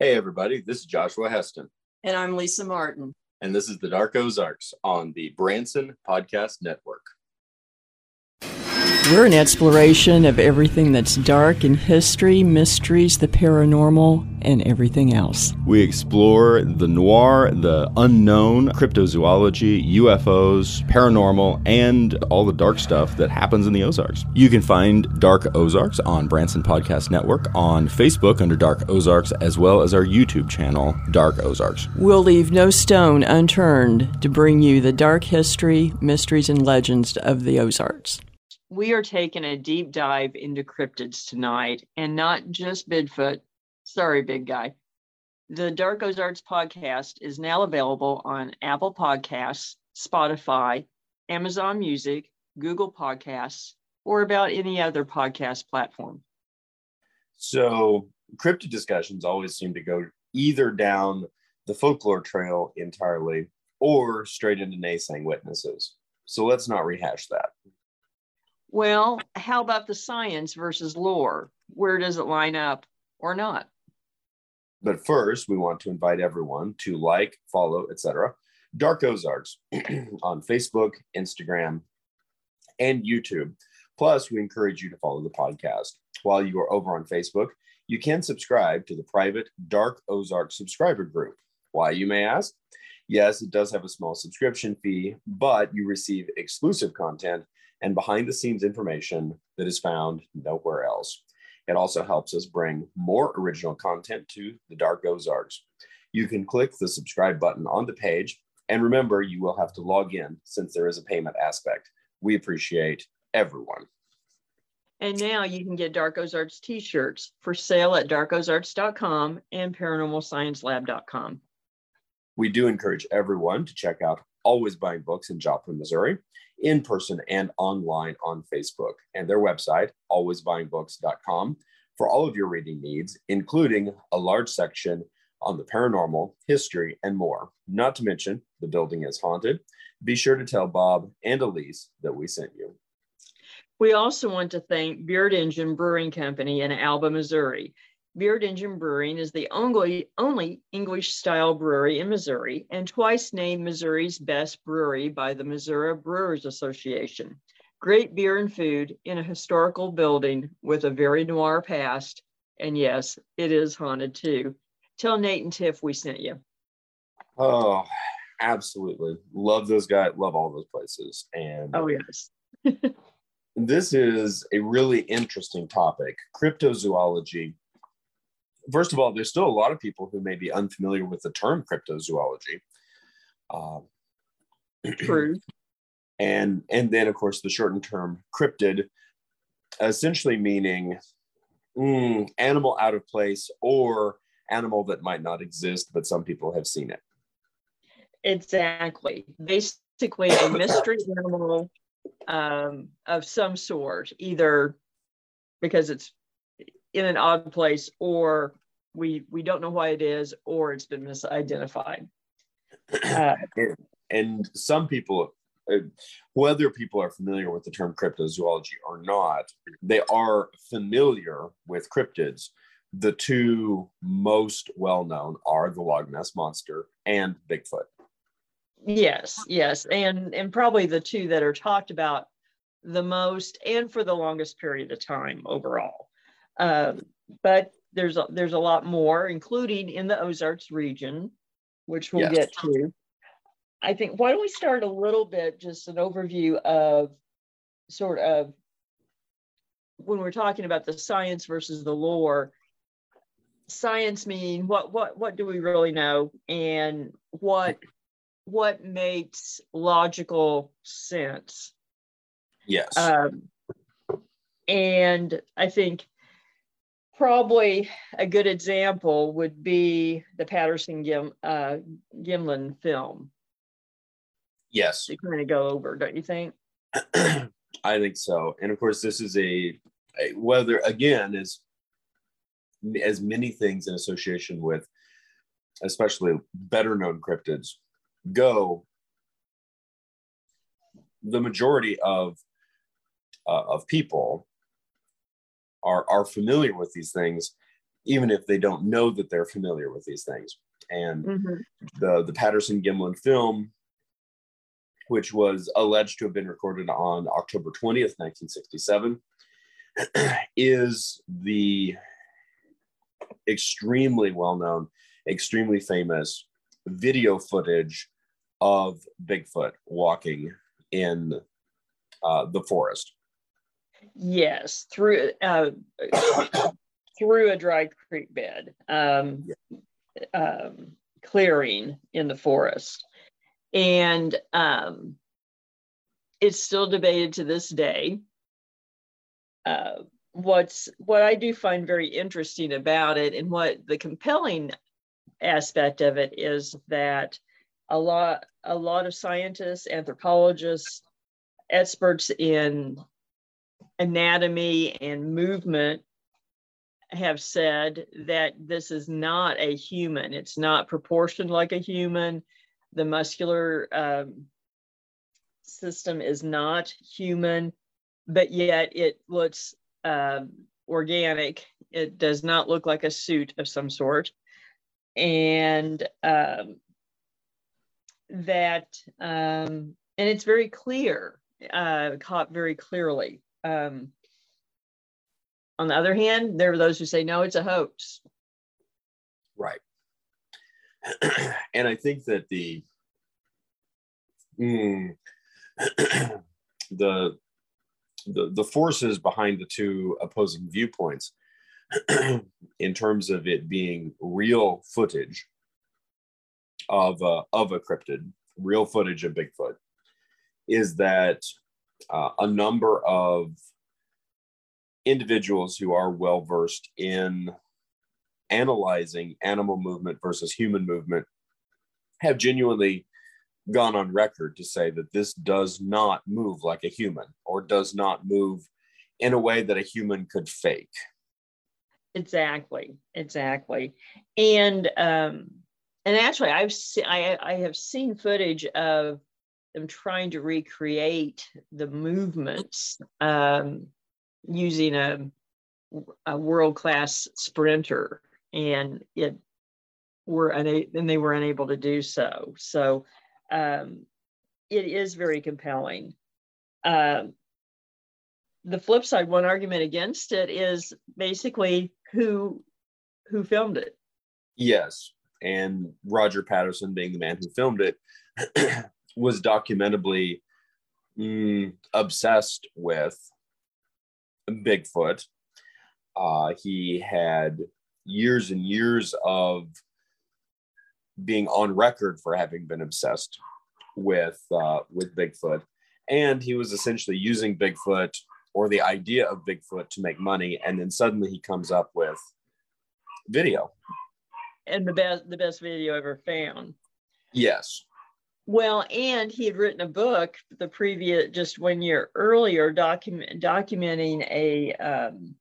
Hey, everybody, this is Joshua Heston. And I'm Lisa Martin. And this is the Dark Ozarks on the Branson Podcast Network. We're an exploration of everything that's dark in history, mysteries, the paranormal, and everything else. We explore the noir, the unknown, cryptozoology, UFOs, paranormal, and all the dark stuff that happens in the Ozarks. You can find Dark Ozarks on Branson Podcast Network, on Facebook under Dark Ozarks, as well as our YouTube channel, Dark Ozarks. We'll leave no stone unturned to bring you the dark history, mysteries, and legends of the Ozarks. We are taking a deep dive into cryptids tonight and not just Bigfoot. Sorry, big guy. The Dark Ozarks podcast is now available on Apple Podcasts, Spotify, Amazon Music, Google Podcasts, or about any other podcast platform. So, cryptid discussions always seem to go either down the folklore trail entirely or straight into naysaying witnesses. So, let's not rehash that. Well, how about the science versus lore? Where does it line up or not? But first, we want to invite everyone to like, follow, etc. Dark Ozarks on Facebook, Instagram, and YouTube. Plus, we encourage you to follow the podcast. While you are over on Facebook, you can subscribe to the private Dark Ozark subscriber group. Why, you may ask? Yes, it does have a small subscription fee, but you receive exclusive content and behind the scenes information that is found nowhere else. It also helps us bring more original content to the Dark Ozarks. You can click the subscribe button on the page. And remember, you will have to log in since there is a payment aspect. We appreciate everyone. And now you can get Dark Ozarks t shirts for sale at darkozarks.com and paranormalsciencelab.com. We do encourage everyone to check out Always Buying Books in Joplin, Missouri in person and online on Facebook and their website, alwaysbuyingbooks.com, for all of your reading needs, including a large section on the paranormal, history, and more. Not to mention, the building is haunted. Be sure to tell Bob and Elise that we sent you. We also want to thank Beard Engine Brewing Company in Alba, Missouri. Beard Engine Brewing is the only, only English style brewery in Missouri and twice named Missouri's best brewery by the Missouri Brewers Association. Great beer and food in a historical building with a very noir past. And yes, it is haunted too. Tell Nate and Tiff we sent you. Oh, absolutely. Love those guys. Love all those places. And oh, yes. this is a really interesting topic cryptozoology first of all, there's still a lot of people who may be unfamiliar with the term cryptozoology. Um, True. And and then of course the shortened term cryptid, essentially meaning mm, animal out of place or animal that might not exist, but some people have seen it. Exactly. Basically, a mystery animal um, of some sort, either because it's in an odd place or we we don't know why it is or it's been misidentified uh, and some people uh, whether people are familiar with the term cryptozoology or not they are familiar with cryptids the two most well known are the Loch Ness monster and Bigfoot. Yes, yes, and and probably the two that are talked about the most and for the longest period of time overall. Um, but there's a, there's a lot more, including in the Ozarks region, which we'll yes. get to. I think why don't we start a little bit, just an overview of sort of when we're talking about the science versus the lore. Science mean what what what do we really know, and what what makes logical sense? Yes. Um, and I think probably a good example would be the Patterson Gim, uh, Gimlin film. Yes. You kind of go over, don't you think? I think so. And of course, this is a, a whether again is as many things in association with, especially better known cryptids, go. The majority of uh, of people are are familiar with these things even if they don't know that they're familiar with these things. And mm-hmm. the the Patterson Gimlin film, which was alleged to have been recorded on October 20th, 1967, is the extremely well known, extremely famous video footage of Bigfoot walking in uh, the forest. Yes, through uh, through a dry creek bed, um, um, clearing in the forest, and um, it's still debated to this day. Uh, what's what I do find very interesting about it, and what the compelling aspect of it is that a lot a lot of scientists, anthropologists, experts in anatomy and movement have said that this is not a human. It's not proportioned like a human. The muscular um, system is not human, but yet it looks um, organic. It does not look like a suit of some sort. And um, that, um, and it's very clear, uh, caught very clearly. Um, on the other hand, there are those who say, no, it's a hoax. Right. and I think that the, mm, the the, the forces behind the two opposing viewpoints in terms of it being real footage of a, of a cryptid, real footage of Bigfoot, is that uh, a number of individuals who are well versed in analyzing animal movement versus human movement have genuinely gone on record to say that this does not move like a human or does not move in a way that a human could fake. Exactly, exactly, and um, and actually, I've se- I I have seen footage of them trying to recreate the movements um, using a a world class sprinter, and it were una- and they were unable to do so. So um, it is very compelling. Uh, the flip side, one argument against it is basically who who filmed it. Yes, and Roger Patterson, being the man who filmed it, was documentably mm, obsessed with Bigfoot. Uh, he had years and years of being on record for having been obsessed with uh, with Bigfoot, and he was essentially using Bigfoot or the idea of Bigfoot to make money, and then suddenly he comes up with video. And the best the best video ever found. Yes. Well, and he had written a book the previous just one year earlier, document documenting a um,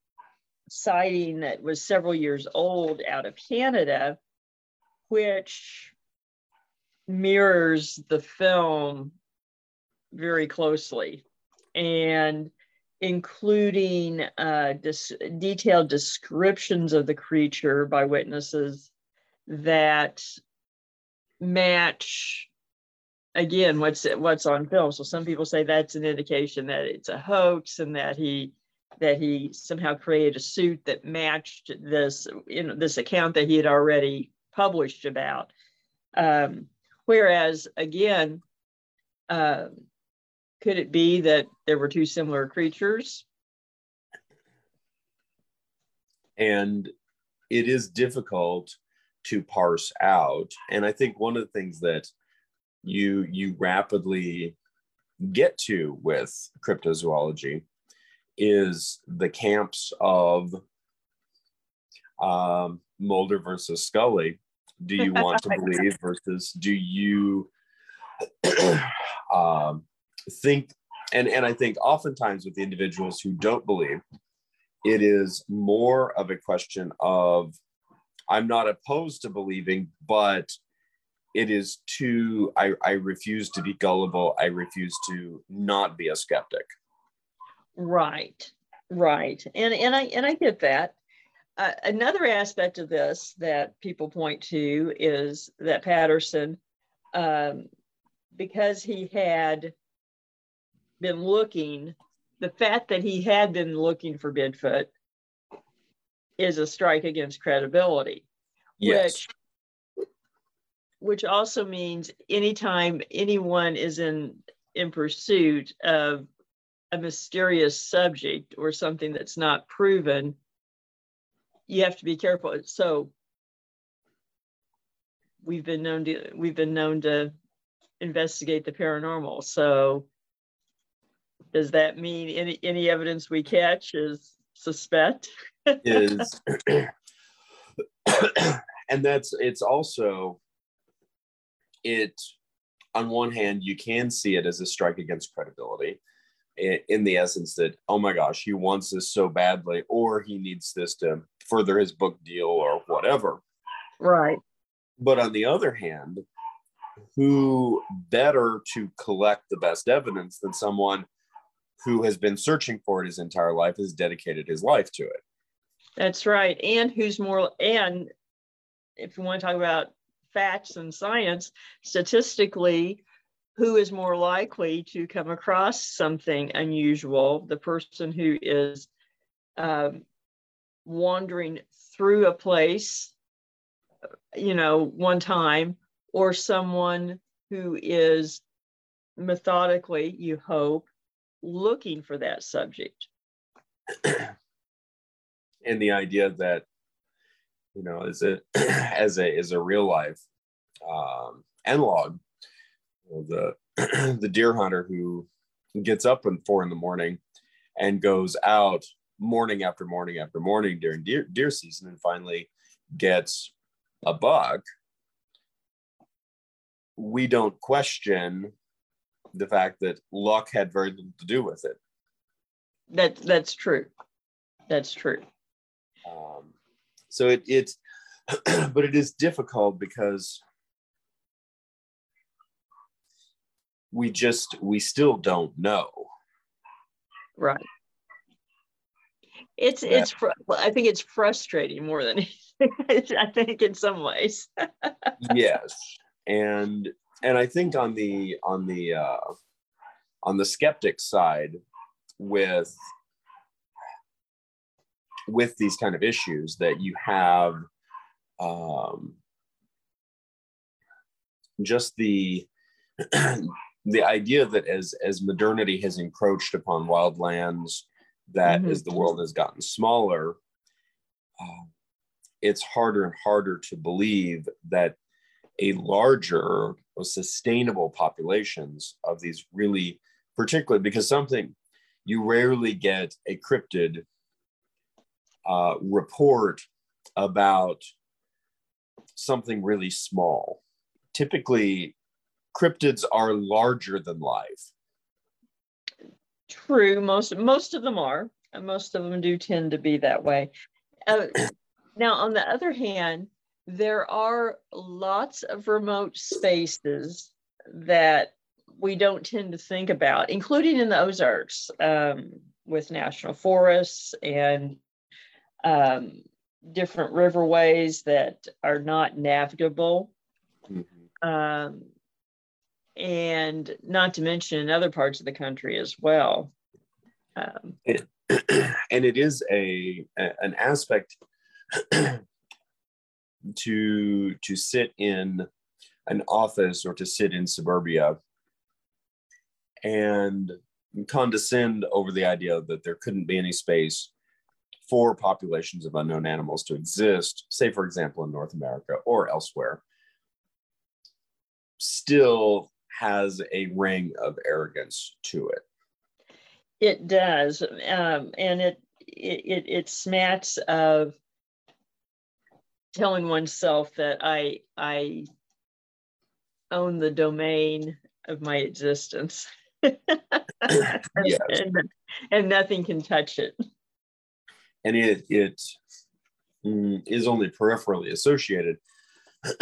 sighting that was several years old out of Canada which mirrors the film very closely and including uh, dis- detailed descriptions of the creature by witnesses that match again what's what's on film so some people say that's an indication that it's a hoax and that he that he somehow created a suit that matched this you know this account that he had already published about. Um, whereas, again, uh, could it be that there were two similar creatures? And it is difficult to parse out. And I think one of the things that you you rapidly get to with cryptozoology is the camps of um, Mulder versus Scully, do you want to believe versus do you um, think and and i think oftentimes with the individuals who don't believe it is more of a question of i'm not opposed to believing but it is too i i refuse to be gullible i refuse to not be a skeptic right right and and i and i get that uh, another aspect of this that people point to is that Patterson, um, because he had been looking, the fact that he had been looking for Bigfoot is a strike against credibility. Yes. Which, which also means anytime anyone is in in pursuit of a mysterious subject or something that's not proven, you have to be careful. So we've been known to we've been known to investigate the paranormal. So does that mean any any evidence we catch is suspect? is and that's it's also it on one hand you can see it as a strike against credibility in the essence that oh my gosh he wants this so badly or he needs this to further his book deal or whatever. Right. But on the other hand who better to collect the best evidence than someone who has been searching for it his entire life has dedicated his life to it? That's right. And who's more and if you want to talk about facts and science statistically who is more likely to come across something unusual? The person who is um, wandering through a place you know one time or someone who is methodically you hope looking for that subject. And the idea that you know as a as a as a real life um, analog the the deer hunter who gets up at four in the morning and goes out morning after morning after morning during deer, deer season and finally gets a buck we don't question the fact that luck had very little to do with it. That that's true. That's true. Um, so it it's but it is difficult because we just we still don't know. Right. It's it's fr- i think it's frustrating more than anything i think in some ways. Yes. And and i think on the on the uh on the skeptic side with with these kind of issues that you have um just the the idea that as as modernity has encroached upon wildlands, that mm-hmm. as the world has gotten smaller, uh, it's harder and harder to believe that a larger or sustainable populations of these really particularly because something you rarely get a cryptid uh, report about something really small typically cryptids are larger than life. True, most most of them are, and most of them do tend to be that way. Uh, now, on the other hand, there are lots of remote spaces that we don't tend to think about, including in the Ozarks um, with national forests and um, different riverways that are not navigable. Mm-hmm. Um, and not to mention in other parts of the country as well. Um, it, and it is a, an aspect to to sit in an office or to sit in suburbia and condescend over the idea that there couldn't be any space for populations of unknown animals to exist, say, for example, in North America or elsewhere, still has a ring of arrogance to it. It does, um, and it, it it smacks of telling oneself that I I own the domain of my existence, yes. and, and nothing can touch it. And it it mm, is only peripherally associated.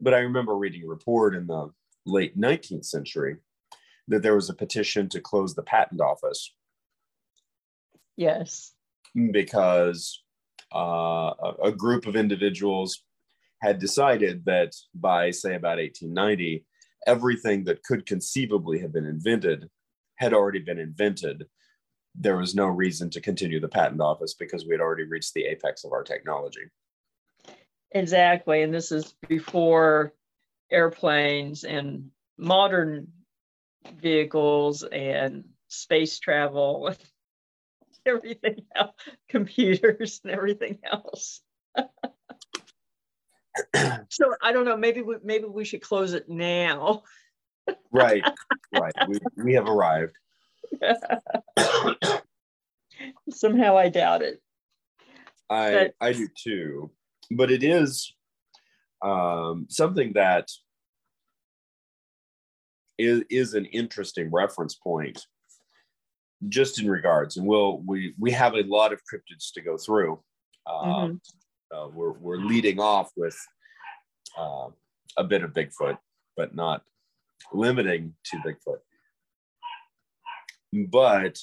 but I remember reading a report in the late 19th century that there was a petition to close the patent office. Yes. Because uh, a, a group of individuals had decided that by, say, about 1890, everything that could conceivably have been invented had already been invented. There was no reason to continue the patent office because we had already reached the apex of our technology. Exactly. And this is before airplanes and modern vehicles and space travel, everything else, computers and everything else. so I don't know. Maybe we, maybe we should close it now. right, right. We, we have arrived. Somehow I doubt it. I but, I do too, but it is um, something that is is an interesting reference point, just in regards, and we'll we we have a lot of cryptids to go through. Uh, mm-hmm uh, we're, we're leading off with uh, a bit of Bigfoot, but not limiting to Bigfoot. But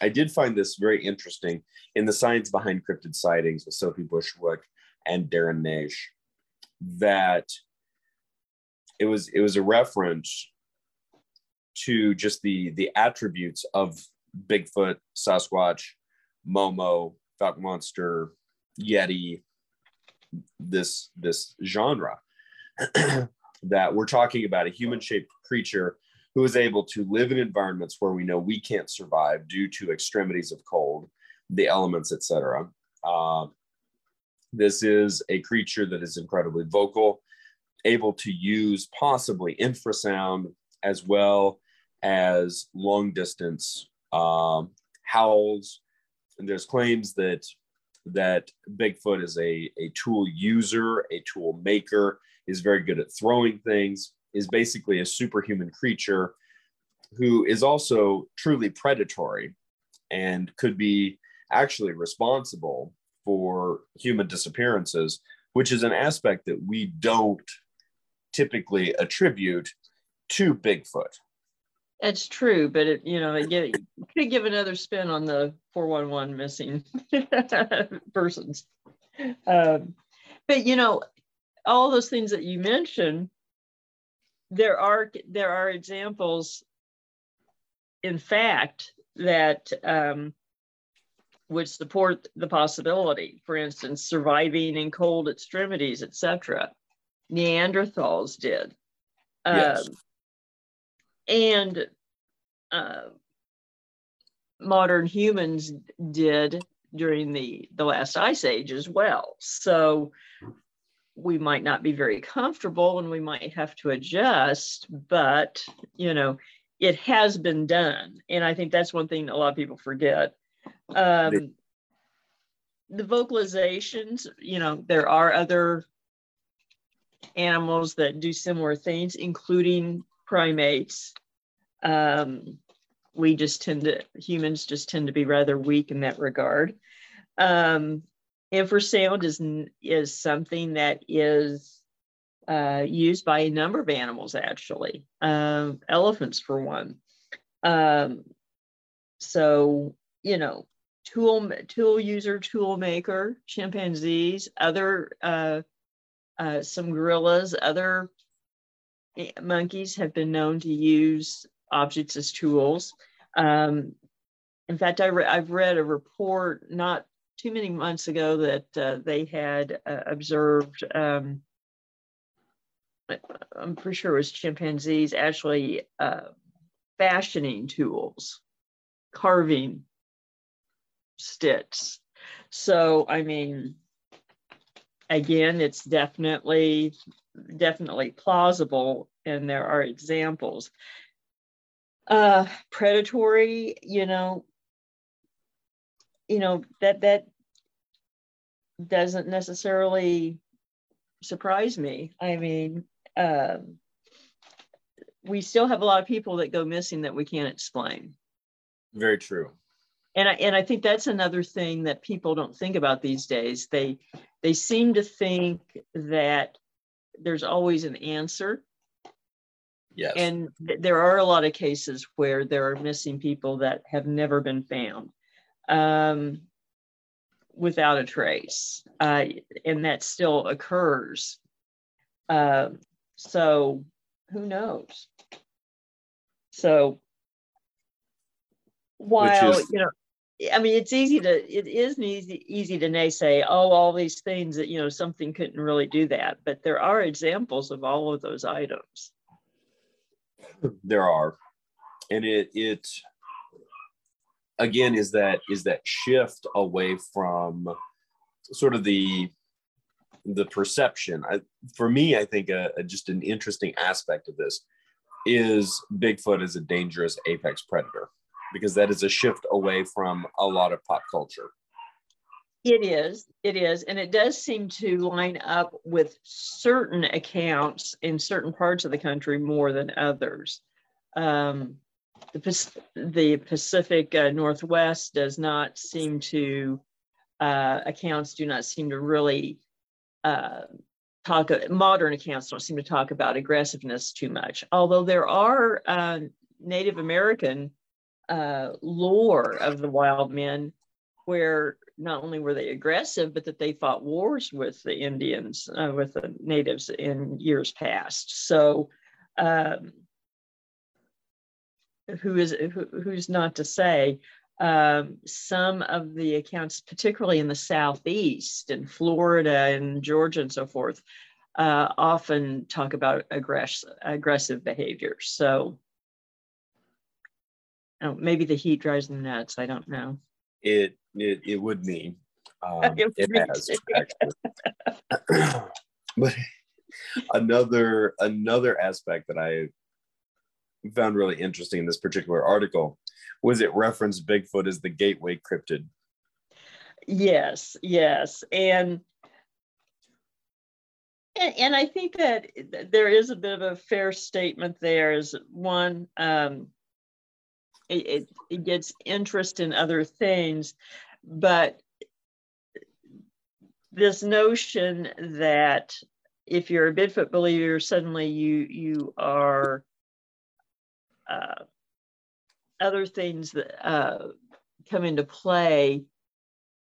I did find this very interesting in the science behind cryptid sightings with Sophie Bushwick and Darren Naish that it was it was a reference to just the the attributes of Bigfoot, Sasquatch, Momo, Fouke Monster, Yeti, this this genre that we're talking about a human shaped creature who is able to live in environments where we know we can't survive due to extremities of cold the elements etc uh, this is a creature that is incredibly vocal able to use possibly infrasound as well as long distance um, howls. And there's claims that that Bigfoot is a, a tool user, a tool maker, is very good at throwing things, is basically a superhuman creature who is also truly predatory and could be actually responsible for human disappearances, which is an aspect that we don't typically attribute to Bigfoot. That's true, but it, you know, it could give another spin on the 411 missing persons. Um, but you know, all those things that you mentioned, there are there are examples, in fact, that um, would support the possibility. For instance, surviving in cold extremities, etc. Neanderthals did. Yes. Um, and uh, modern humans did during the, the last ice age as well. So we might not be very comfortable and we might have to adjust, but you know, it has been done. And I think that's one thing a lot of people forget. Um, the vocalizations, you know, there are other animals that do similar things, including primates. Um, we just tend to, humans just tend to be rather weak in that regard. Um, infrasound is, is something that is uh, used by a number of animals, actually, um, elephants for one. Um, so, you know, tool tool user, tool maker, chimpanzees, other uh, uh, some gorillas, other monkeys have been known to use objects as tools. Um, in fact, I I've read a report not too many months ago that uh, they had uh, observed, um, I'm pretty sure it was chimpanzees actually uh, fashioning tools, carving sticks. So, I mean, again, it's definitely definitely plausible, and there are examples. Uh, predatory, you know, you know that that doesn't necessarily surprise me. I mean, um, we still have a lot of people that go missing that we can't explain. Very true. And I, and I think that's another thing that people don't think about these days. They they seem to think that there's always an answer. Yes. And th- there are a lot of cases where there are missing people that have never been found. Um, without a trace, uh, and that still occurs. Uh, so who knows? So while is, you know, I mean, it's easy to it is easy easy to naysay, oh, all these things that you know something couldn't really do that, but there are examples of all of those items. There are, and it it again is that is that shift away from sort of the the perception. I, for me, I think a, a, just an interesting aspect of this is Bigfoot as a dangerous apex predator because that is a shift away from a lot of pop culture. It is, it is, and it does seem to line up with certain accounts in certain parts of the country more than others. Um, the, the Pacific uh, Northwest does not seem to, uh, accounts do not seem to really uh, talk, modern accounts don't seem to talk about aggressiveness too much, although there are uh, Native American uh, lore of the wild men where not only were they aggressive, but that they fought wars with the Indians, uh, with the natives in years past. So, um, who is who, who's not to say? Um, some of the accounts, particularly in the southeast and Florida and Georgia and so forth, uh, often talk about aggress- aggressive behavior. So Oh, maybe the heat drives them nuts. I don't know. It it, it would mean um, it, it has but another another aspect that I found really interesting in this particular article was it referenced Bigfoot as the gateway cryptid. Yes, yes, and and, and I think that there is a bit of a fair statement there. Is one. Um, it, it, it gets interest in other things, but this notion that if you're a Bigfoot believer, suddenly you you are uh, other things that uh, come into play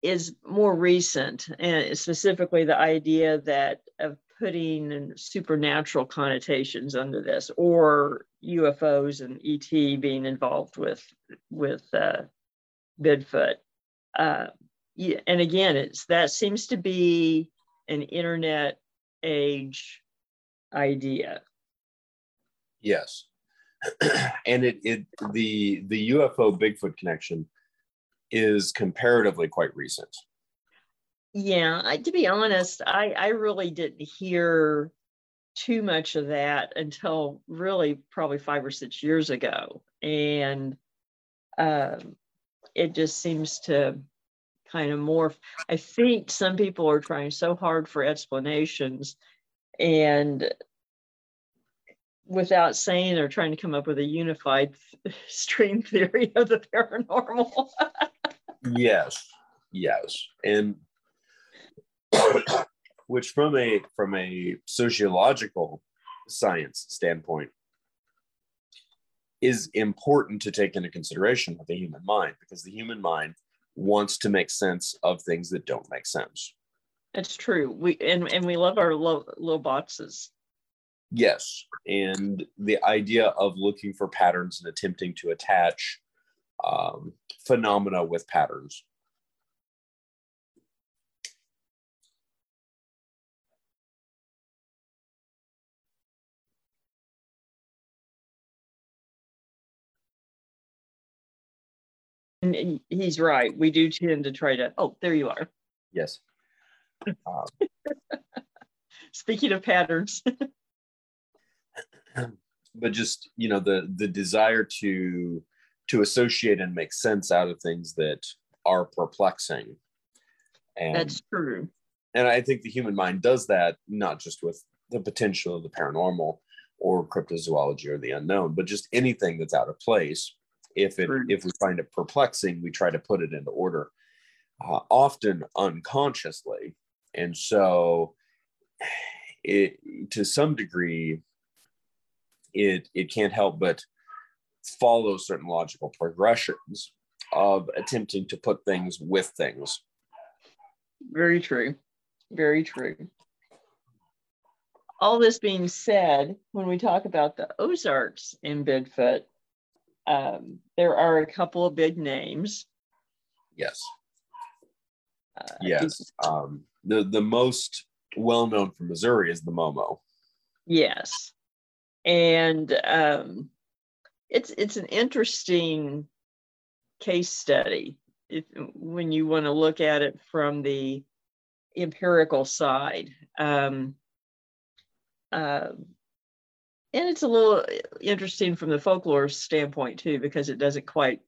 is more recent, and specifically the idea that of putting supernatural connotations under this, or UFOs and ET being involved with with uh, Bigfoot. Uh, and again, it's that seems to be an internet age idea. Yes, and it it the the UFO Bigfoot connection is comparatively quite recent. Yeah, I, to be honest, I I really didn't hear too much of that until really probably five or six years ago. And um, it just seems to kind of morph. I think some people are trying so hard for explanations and without saying they're trying to come up with a unified string theory of the paranormal. yes, yes. And which from a from a sociological science standpoint is important to take into consideration with the human mind because the human mind wants to make sense of things that don't make sense. It's true. We and and we love our little boxes. Yes, and the idea of looking for patterns and attempting to attach um, phenomena with patterns And he's right. We do tend to try to. Oh, there you are. Yes. Um, Speaking of patterns. but just you know the the desire to to associate and make sense out of things that are perplexing. And, That's true. And I think the human mind does that not just with the potential of the paranormal or cryptozoology or the unknown, but just anything that's out of place if it if we find it perplexing we try to put it into order uh, often unconsciously and so it to some degree it it can't help but follow certain logical progressions of attempting to put things with things very true. Very true. All this being said, when we talk about the Ozarks in Bigfoot, um, there are a couple of big names. Yes. Uh, yes. Um, the the most well known from Missouri is the Momo. Yes, and um, it's it's an interesting case study if, when you want to look at it from the empirical side. Um, uh, and it's a little interesting from the folklore standpoint too, because it doesn't quite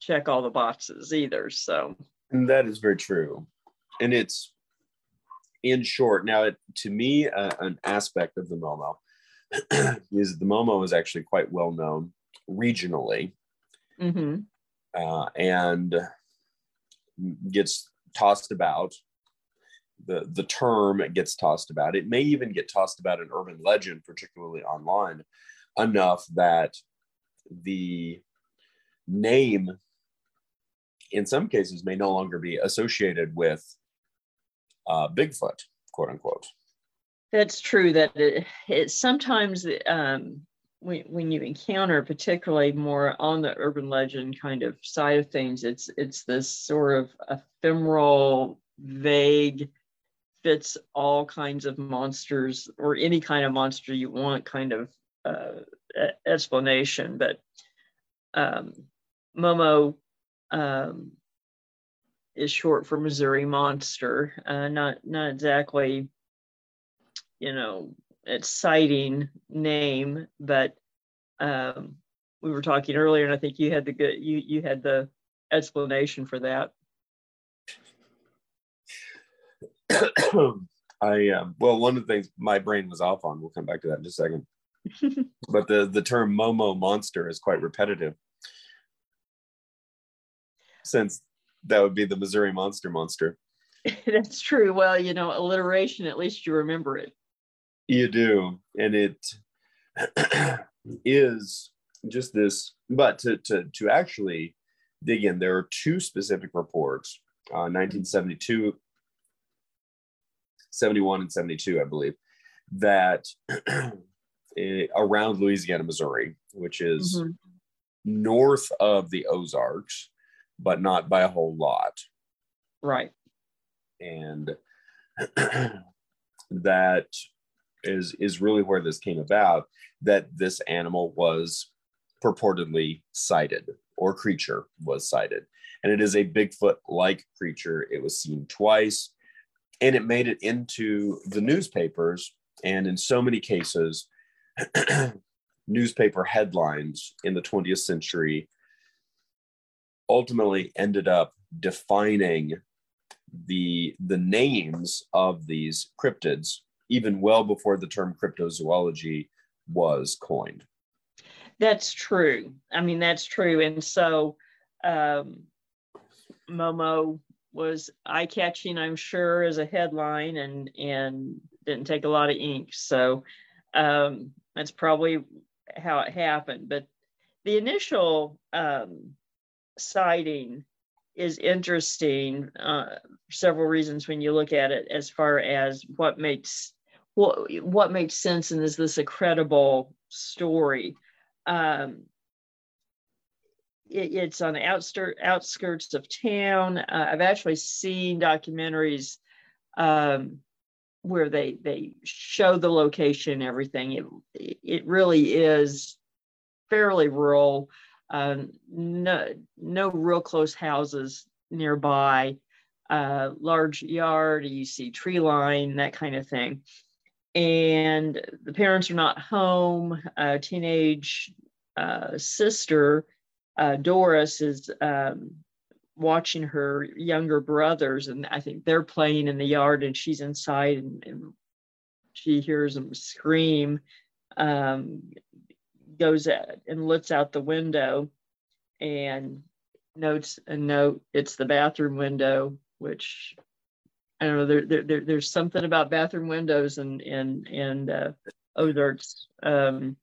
check all the boxes either. So and that is very true, and it's in short. Now, it, to me, uh, an aspect of the Momo is the Momo is actually quite well known regionally, mm-hmm. uh, and gets tossed about. The, the term gets tossed about. It may even get tossed about in urban legend, particularly online, enough that the name in some cases may no longer be associated with uh, Bigfoot, quote unquote. That's true. That it, it sometimes um, when, when you encounter, particularly more on the urban legend kind of side of things, it's it's this sort of ephemeral, vague, fits all kinds of monsters or any kind of monster you want kind of uh, explanation. But um, Momo um, is short for Missouri Monster. Uh, not not exactly, you know, exciting name, but um, we were talking earlier, and I think you had the good you you had the explanation for that. I um, well, one of the things my brain was off on. We'll come back to that in just a second. but the the term Momo monster is quite repetitive, since that would be the Missouri Monster Monster. That's true. Well, you know, alliteration, at least you remember it. You do. And it is just this, but to, to, to actually dig in, there are two specific reports uh, 1972, 71, and 72, I believe, that eh, around Louisiana, Missouri, which is mm-hmm. north of the Ozarks but not by a whole lot. Right. And that is is really where this came about that this animal was purportedly sighted or creature was sighted. And it is a bigfoot like creature. It was seen twice and it made it into the newspapers. And in so many cases newspaper headlines in the 20th century ultimately ended up defining the the names of these cryptids even well before the term cryptozoology was coined. That's true. I mean that's true. And so um, momo was eye-catching i'm sure as a headline and and didn't take a lot of ink. So um, that's probably how it happened. But the initial um, sighting is interesting uh, several reasons when you look at it as far as what makes what what makes sense and is this a credible story. Um, it, it's on the outskirts outskirts of town. Uh, i've actually seen documentaries um, where they they show the location and everything. It it really is fairly rural um, no, no real close houses nearby, uh, large yard, you see tree line, that kind of thing. And the parents are not home. A teenage uh, sister, uh, Doris, is um, watching her younger brothers, and I think they're playing in the yard, and she's inside, and, and she hears them scream. Um, goes at and looks out the window and notes a note it's the bathroom window which i don't know there, there, there there's something about bathroom windows and and and uh ozarks um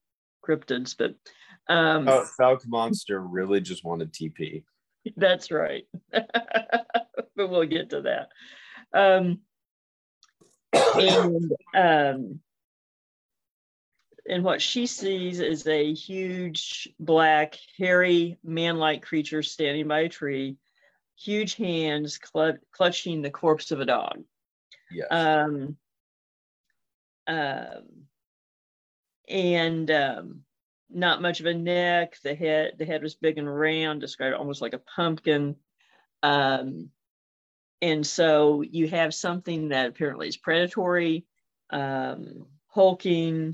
cryptids but um oh, fouke monster really just wanted tp that's right. But we'll get to that. Um, and um, and what she sees is a huge black hairy man-like creature standing by a tree huge hands cl- clutching the corpse of a dog Yes. um, um, and um, not much of a neck. The head, the head was big and round, described almost like a pumpkin. Um, and so you have something that apparently is predatory, um, hulking,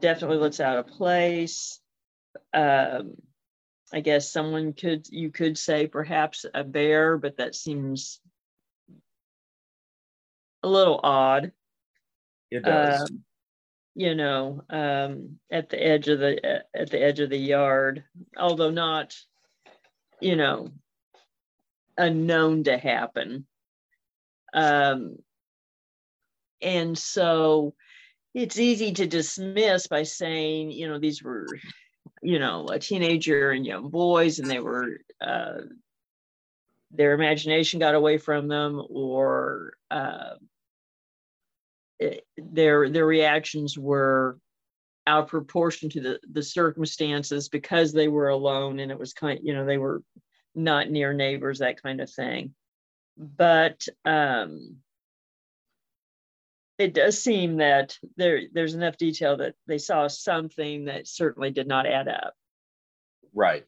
definitely looks out of place. Um, I guess someone could you could say perhaps a bear, but that seems a little odd. it does. Um, you know, um, at the edge of the at the edge of the yard, although not, you know, unknown to happen. Um, and so it's easy to dismiss by saying, you know, these were, you know, a teenager and young boys, and they were uh, their imagination got away from them, or uh, it- their their reactions were out of proportion to the the circumstances because they were alone and it was kind you know they were not near neighbors that kind of thing. But um it does seem that there there's enough detail that they saw something that certainly did not add up right.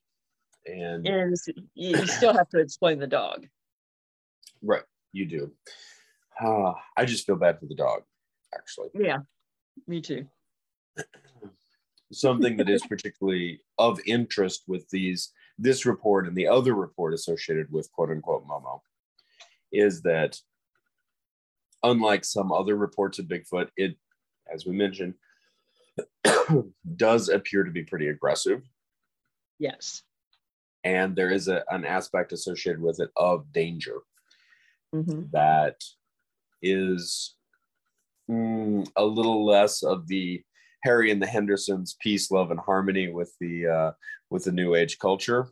And and you still have to explain the dog right, you do. Ah, I just feel bad for the dog, actually. yeah me too Something that is particularly of interest with these this report and the other report associated with quote unquote Momo is that unlike some other reports of Bigfoot, it, as we mentioned, does appear to be pretty aggressive. yes And there is a, an aspect associated with it of danger hmm that is mm, a little less of the Harry and the Hendersons peace, love, and harmony with the uh, with the new age culture.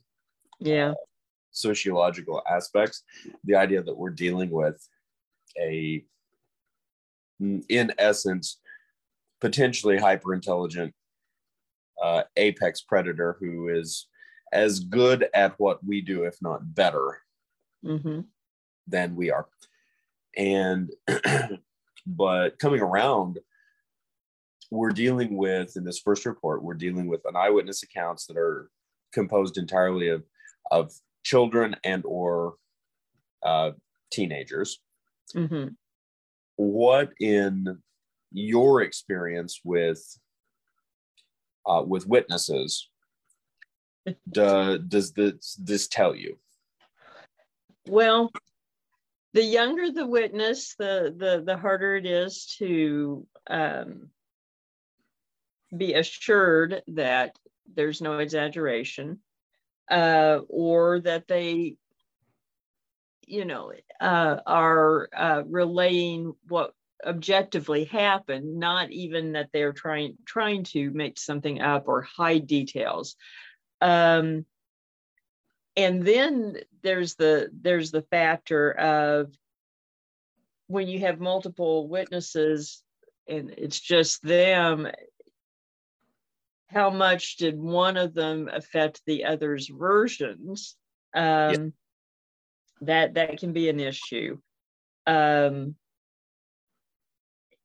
yeah sociological aspects the idea that we're dealing with a in essence potentially hyper intelligent uh, apex predator who is as good at what we do if not better hmm than we are. And but coming around we're dealing with in this first report we're dealing with an eyewitness accounts that are composed entirely of of children and or uh, teenagers. Hmm what in your experience with uh, with witnesses do, does this this tell you? Well, the younger the witness, the the the harder it is to um, be assured that there's no exaggeration, uh, or that they, you know, uh, are uh, relaying what objectively happened, not even that they're trying trying to make something up or hide details. Um, and then there's the there's the factor of when you have multiple witnesses and it's just them how much did one of them affect the other's versions um that that can be an issue um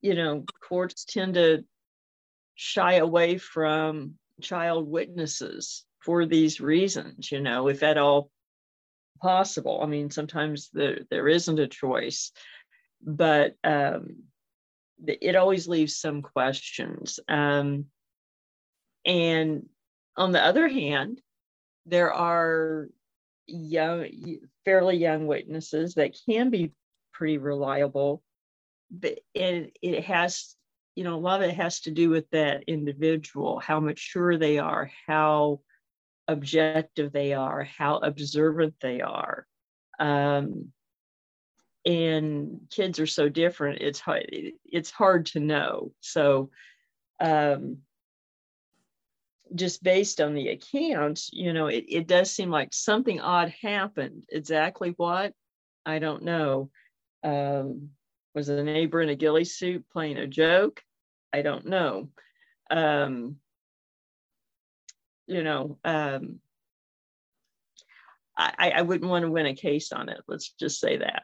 you know courts tend to shy away from child witnesses for these reasons, you know, if at all possible. I mean, sometimes there, there isn't a choice, but um, it always leaves some questions. Um, and on the other hand, there are young, fairly young witnesses that can be pretty reliable, but it, it has, you know, a lot of it has to do with that individual, how mature they are, how objective they are, how observant they are. Um, and kids are so different, it's hard, it's hard to know. So um, just based on the accounts, you know, it, it does seem like something odd happened. Exactly what? I don't know. Um, was a neighbor in a ghillie suit playing a joke? I don't know. Um, you know, um, I, I wouldn't want to win a case on it. Let's just say that.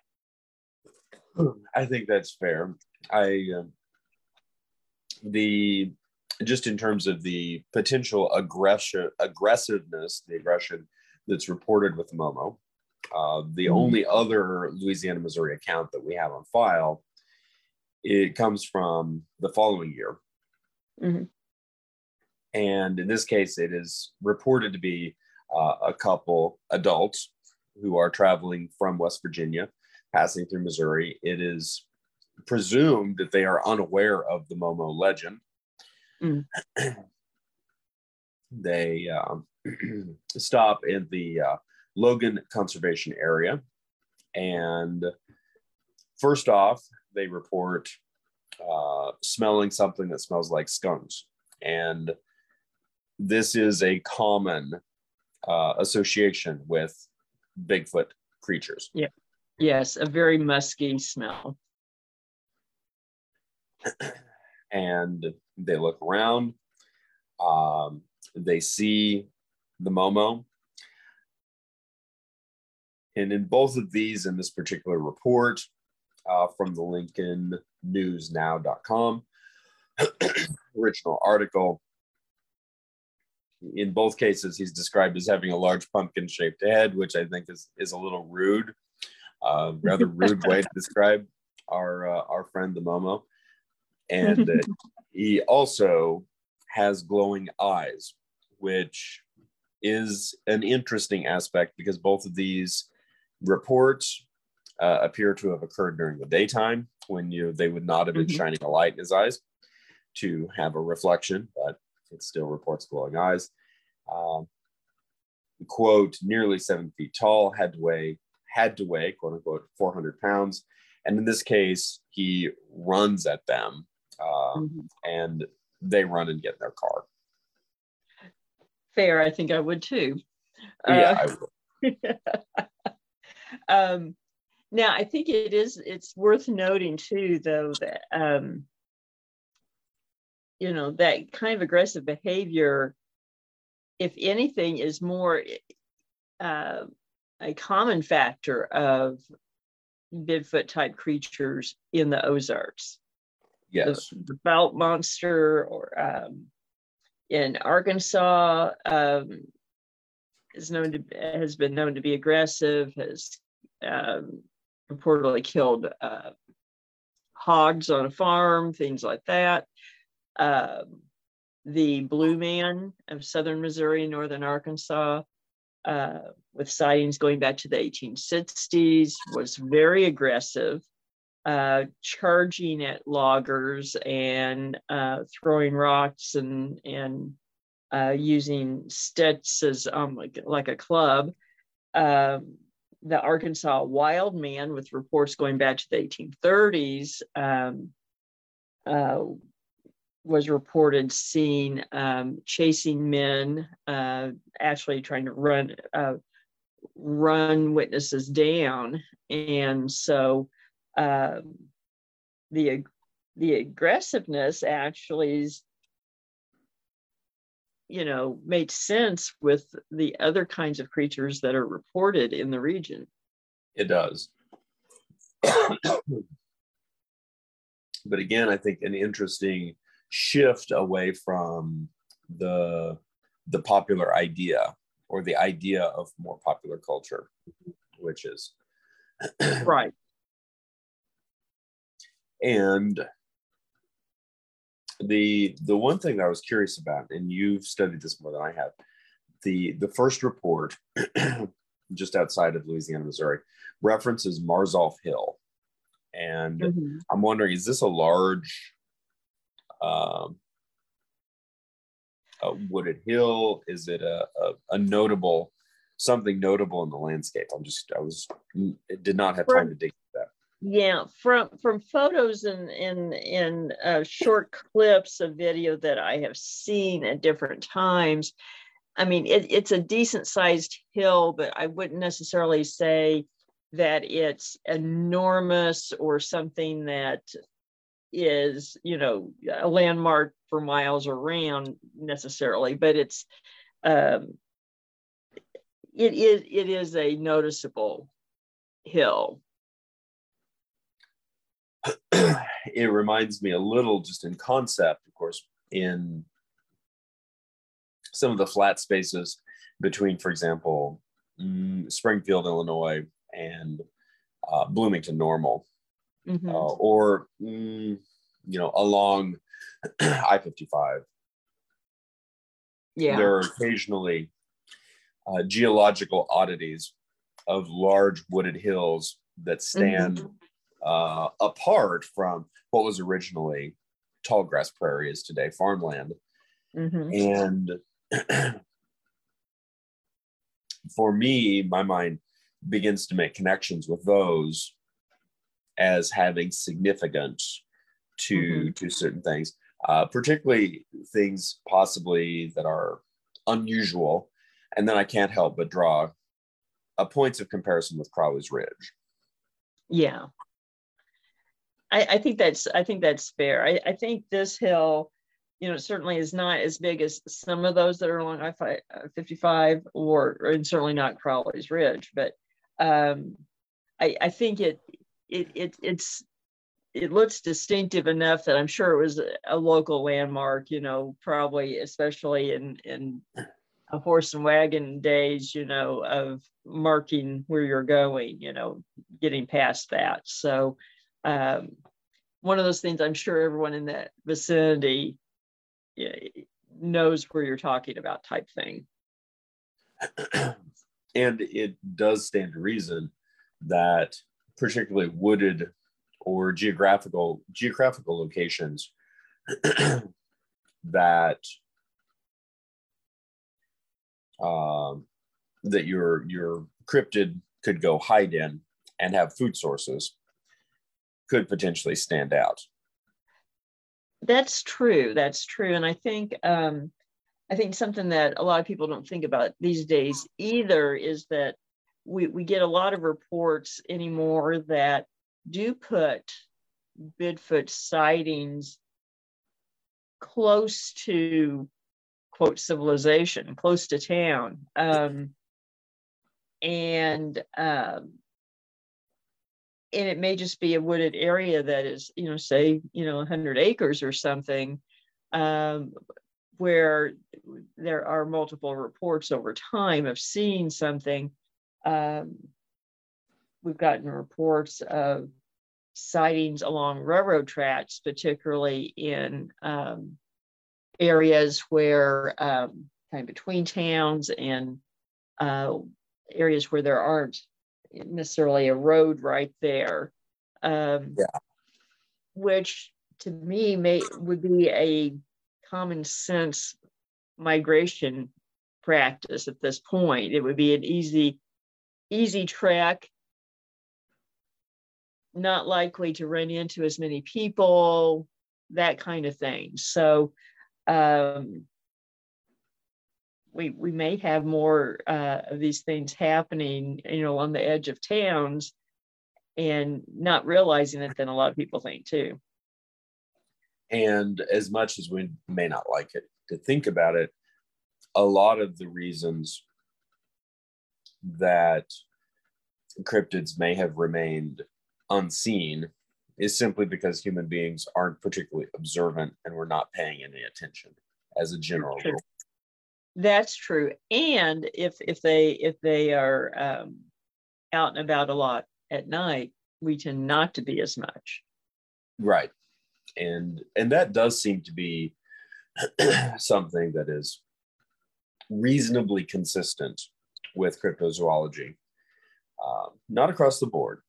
I think that's fair. I uh, the just in terms of the potential aggression aggressiveness, the aggression that's reported with Momo. Uh, the mm-hmm. only other Louisiana Missouri account that we have on file, it comes from the following year. Mm-hmm. And in this case, it is reported to be uh, a couple adults who are traveling from West Virginia, passing through Missouri. It is presumed that they are unaware of the Momo legend. Mm. they um, stop in the uh, Logan Conservation Area. And first off, they report uh, smelling something that smells like skunks. And this is a common uh, association with Bigfoot creatures. Yeah. Yes, a very musky smell. and they look around. Um, they see the Momo. And in both of these, in this particular report uh, from the LincolnNewsNow.com original article, in both cases, he's described as having a large pumpkin shaped head, which I think is, is a little rude, uh, rather rude way to describe our, uh, our friend the Momo. And uh, he also has glowing eyes, which is an interesting aspect because both of these reports uh, appear to have occurred during the daytime when you they would not have been mm-hmm. shining a light in his eyes to have a reflection, but it still reports glowing eyes. Um, quote, nearly seven feet tall, had to weigh, had to weigh, quote unquote, 400 pounds. And in this case, he runs at them uh, mm-hmm. and they run and get in their car. Fair, I think I would too. Yeah, uh, um, now, I think it is. It's worth noting too, though, that um, you know that kind of aggressive behavior, if anything, is more uh, a common factor of Bigfoot type creatures in the Ozarks. Yes, the, belt monster, or um, in Arkansas, um, is known to has been known to be aggressive. Has um, reportedly killed uh, hogs on a farm, things like that. Um, the Blue Man of southern Missouri, northern Arkansas, uh, with sightings going back to the 1860s, was very aggressive, uh, charging at loggers and uh, throwing rocks and and uh, using sticks as um, like, like a club. Um, the Arkansas wild man, with reports going back to the 1830s, um, uh, was reported seen um, chasing men, uh, actually trying to run uh, run witnesses down, and so um, the the aggressiveness actually is you know made sense with the other kinds of creatures that are reported in the region. It does. But again i think an interesting shift away from the the popular idea or the idea of more popular culture which is right and the the one thing that I was curious about, and you've studied this more than I have, the the first report, just outside of Louisiana, Missouri, references Marzolf Hill, and mm-hmm. I'm wondering, is this a large, um, a wooded hill? Is it a, a, a notable something notable in the landscape? I'm just I was did not have time to dig yeah from from photos and in in uh, short clips of video that i have seen at different times i mean it, it's a decent sized hill but i wouldn't necessarily say that it's enormous or something that is, you know, a landmark for miles around necessarily, but it's um, it is it is a noticeable hill. It reminds me a little, just in concept, of course, in some of the flat spaces between, for example, mm, Springfield, Illinois, and uh, Bloomington Normal, mm-hmm. uh, or mm, you know along I fifty five. Yeah, there are occasionally uh, geological oddities of large wooded hills that stand mm-hmm. Uh, apart from what was originally tall grass prairie is today farmland, mm-hmm. and for me, my mind begins to make connections with those as having significance to mm-hmm. to certain things, uh, particularly things possibly that are unusual, and then I can't help but draw a points of comparison with Crowley's Ridge. Yeah, I, I think that's I think that's fair. I, I think this hill you know, certainly is not as big as some of those that are along I-55 uh, or, or and certainly not Crowley's Ridge, but um, I, I think it, it, it, it's, it looks distinctive enough that I'm sure it was a local landmark, you know, probably especially in, in a horse and wagon days, you know, of marking where you're going, you know, getting past that. So um, one of those things I'm sure everyone in that vicinity knows where you're talking about type thing. and it does stand to reason that particularly wooded or geographical geographical locations that um, that your your cryptid could go hide in and have food sources could potentially stand out that's true. That's true. And I think um, I think something that a lot of people don't think about these days either is that we, we get a lot of reports anymore that do put Bigfoot sightings close to quote civilization, close to town. Um, and um, and it may just be a wooded area that is, you know, say, you know, 100 acres or something, um, where there are multiple reports over time of seeing something. Um, we've gotten reports of sightings along railroad tracks, particularly in um, areas where um, kind of between towns and uh, areas where there aren't necessarily a road right there. Um, yeah. Which to me may would be a common sense migration practice at this point. It would be an easy, easy track, not likely to run into as many people, that kind of thing. So um, we we may have more uh, of these things happening, you know, on the edge of towns, and not realizing it than a lot of people think too. And as much as we may not like it to think about it, a lot of the reasons that cryptids may have remained unseen is simply because human beings aren't particularly observant and we're not paying any attention as a general rule. That's true. And if if they if they are um, out and about a lot at night, we tend not to be as much. Right. And and that does seem to be something that is reasonably consistent with cryptozoology. Uh, not across the board,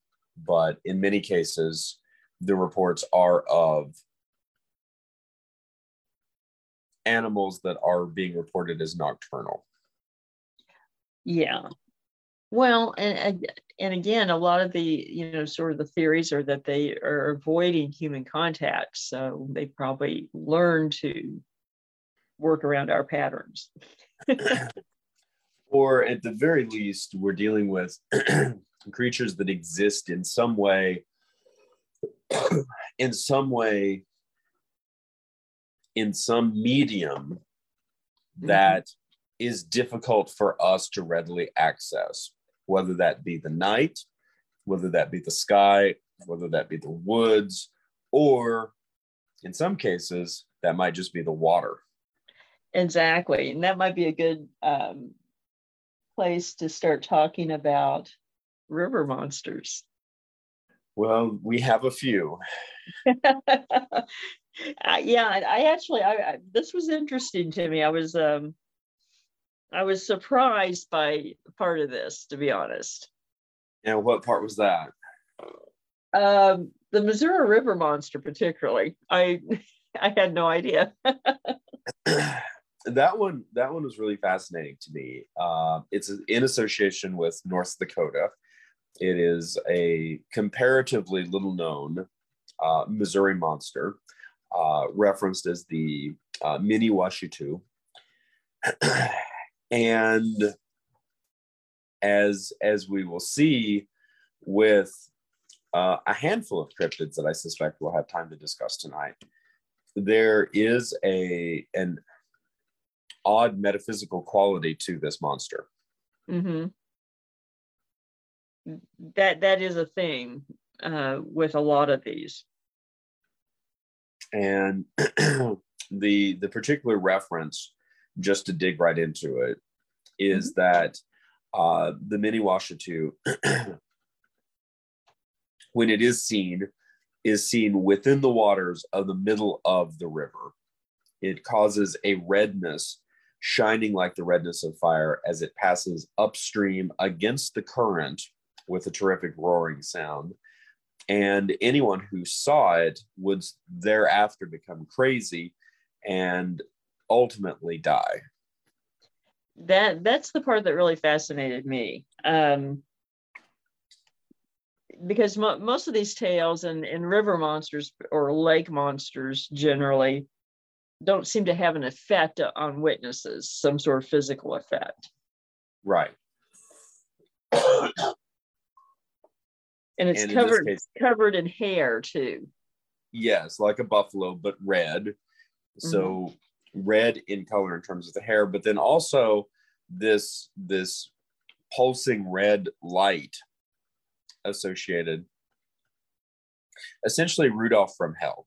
but in many cases, the reports are of animals that are being reported as nocturnal. Yeah. Well, and and again, a lot of the you know sort of the theories are that they are avoiding human contact, so they probably learn to work around our patterns. or at the very least, we're dealing with creatures that exist in some way, in some way, in some medium that mm-hmm. is difficult for us to readily access, whether that be the night, whether that be the sky, whether that be the woods, or in some cases, that might just be the water. Exactly. And that might be a good um, place to start talking about river monsters. Well, we have a few. uh, yeah, I actually, I, I, this was interesting to me. I was, um, I was surprised by part of this, to be honest. And what part was that? Um, the Missouri River monster, particularly. I, I had no idea. that one, that one was really fascinating to me. Uh, it's in association with North Dakota. It is a comparatively little known uh, Missouri monster, uh, referenced as the uh, Mini Washitu. and as as we will see with uh, a handful of cryptids that I suspect we'll have time to discuss tonight, there is a an odd metaphysical quality to this monster. Mm-hmm. That that is a thing uh, with a lot of these. And the the particular reference, just to dig right into it, is mm-hmm. that uh, the mini Washitu, when it is seen, is seen within the waters of the middle of the river. It causes a redness, shining like the redness of fire as it passes upstream against the current with a terrific roaring sound. And anyone who saw it would thereafter become crazy and ultimately die. That that's the part that really fascinated me. Um, because mo- most of these tales and, and river monsters or lake monsters generally don't seem to have an effect on witnesses, some sort of physical effect. Right. And it's and covered covered in hair too. Yes, like a buffalo, but red. So mm-hmm. red in color in terms of the hair, but then also this this pulsing red light associated. Essentially, Rudolph from hell.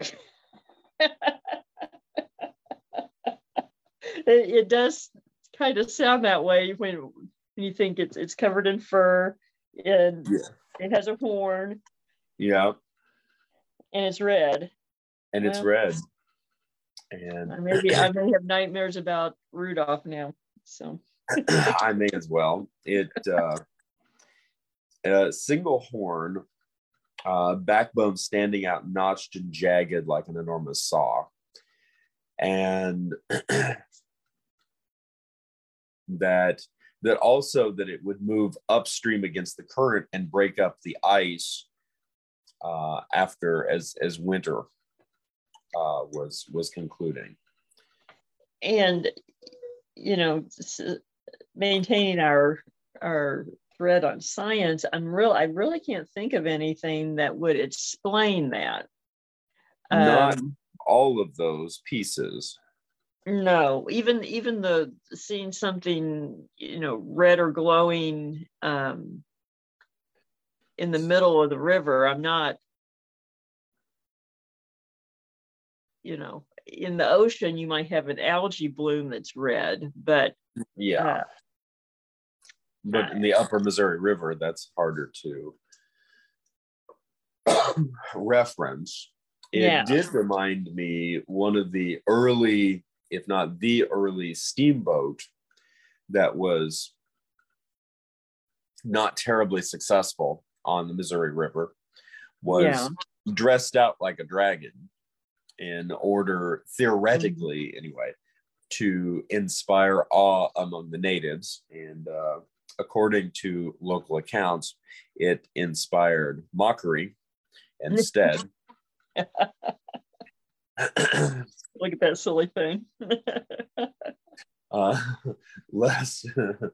it, it, does kind of sound that way when you think it's it's covered in fur and yeah. it has a horn. Yeah. And it's red. And well, it's red. And maybe I may have nightmares about Rudolph now. So I may as well. It uh a single horn, uh, backbone standing out, notched and jagged like an enormous saw. And that that also that it would move upstream against the current and break up the ice uh, after as as winter uh, was was concluding. And you know, maintaining our our thread on science, I'm real I really can't think of anything that would explain that. Not um, all of those pieces no even even the seeing something you know red or glowing um in the middle of the river i'm not you know in the ocean you might have an algae bloom that's red but yeah uh, but in the upper missouri river that's harder to reference it yeah. did remind me one of the early if not the early steamboat that was not terribly successful on the Missouri River, was yeah. dressed out like a dragon in order, theoretically mm-hmm. anyway, to inspire awe among the natives. And uh, according to local accounts, it inspired mockery instead. Look at that silly thing. uh, less,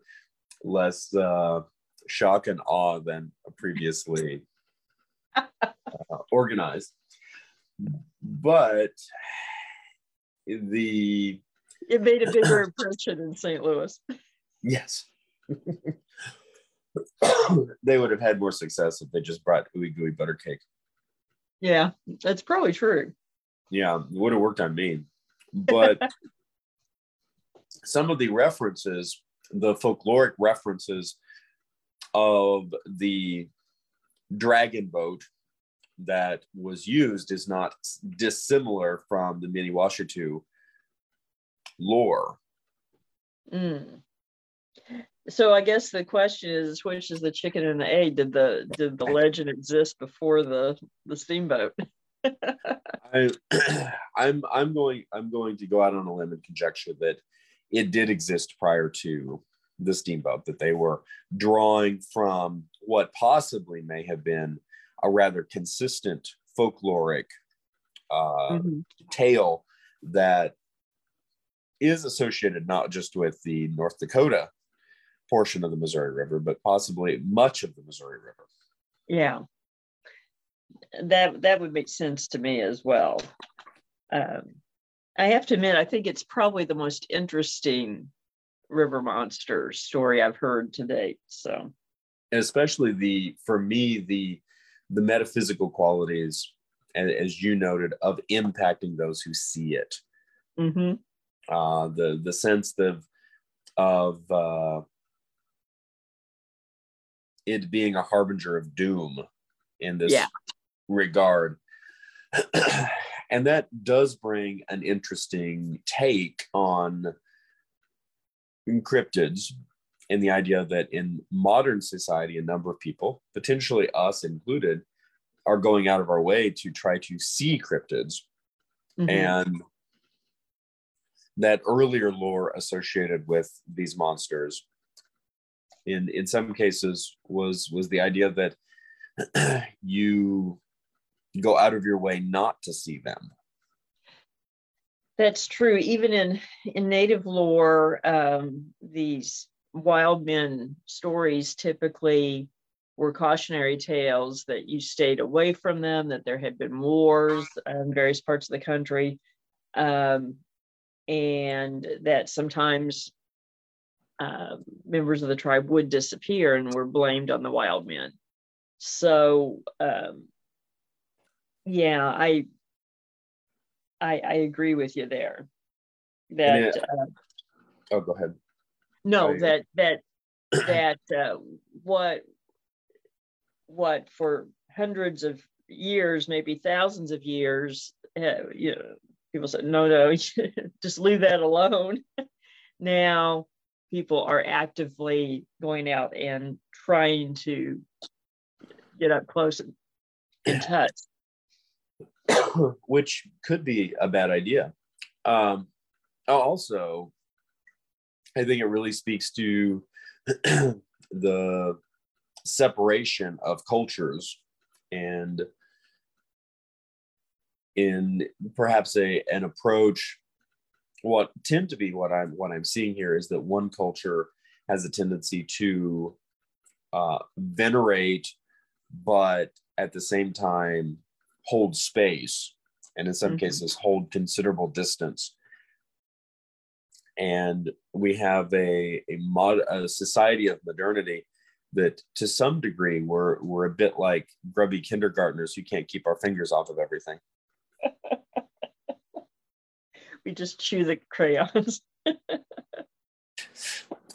less, uh, shock and awe than previously uh, organized. But the it made a bigger impression in St. Louis. Yes. they would have had more success if they just brought ooey gooey butter cake. Yeah, that's probably true. Yeah, it would have worked on me. But some of the references, the folkloric references of the dragon boat that was used is not dissimilar from the Mini Washitu lore. Mm. So I guess the question is, which is the chicken and the egg? Did the did the legend exist before the the steamboat? I, I'm I'm going I'm going to go out on a limb and conjecture that it did exist prior to the steamboat. That they were drawing from what possibly may have been a rather consistent folkloric uh, mm-hmm. tale that is associated not just with the North Dakota portion of the Missouri River, but possibly much of the Missouri River. Yeah, that that would make sense to me as well. Um, I have to admit, I think it's probably the most interesting river monster story I've heard to date. So, especially the for me the the metaphysical qualities, and as you noted, of impacting those who see it. Mm-hmm. Uh, the the sense of of uh, it being a harbinger of doom in this yeah. Regard. and that does bring an interesting take on cryptids and the idea that in modern society, a number of people, potentially us included, are going out of our way to try to see cryptids. Mm-hmm. And that earlier lore associated with these monsters in in some cases was was the idea that you go out of your way not to see them that's true even in in native lore um, these wild men stories typically were cautionary tales that you stayed away from them that there had been wars in various parts of the country um, and that sometimes uh, members of the tribe would disappear and were blamed on the wild men. So, um, yeah, I, I, I agree with you there. That uh, oh, go ahead. No, oh, that that that uh, what what for hundreds of years, maybe thousands of years, uh, you know, people said, no, no, just leave that alone. now people are actively going out and trying to get up close and in touch. Which could be a bad idea. Um, also, I think it really speaks to the separation of cultures and in perhaps a an approach what tend to be what i'm what i'm seeing here is that one culture has a tendency to uh, venerate but at the same time hold space and in some mm-hmm. cases hold considerable distance and we have a a, mod, a society of modernity that to some degree we're we're a bit like grubby kindergartners who can't keep our fingers off of everything we just chew the crayons.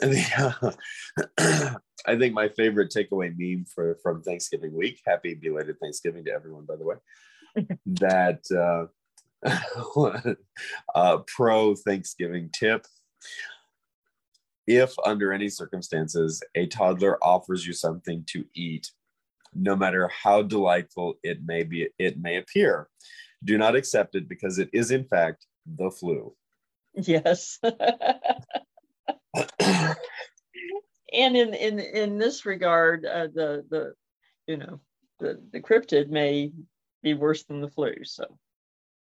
I think my favorite takeaway meme for from Thanksgiving week. Happy belated Thanksgiving to everyone, by the way. that uh, uh, pro Thanksgiving tip. If under any circumstances a toddler offers you something to eat, no matter how delightful it may be, it may appear, do not accept it because it is in fact the flu. Yes. and in in in this regard, uh, the the you know the the cryptid may be worse than the flu. So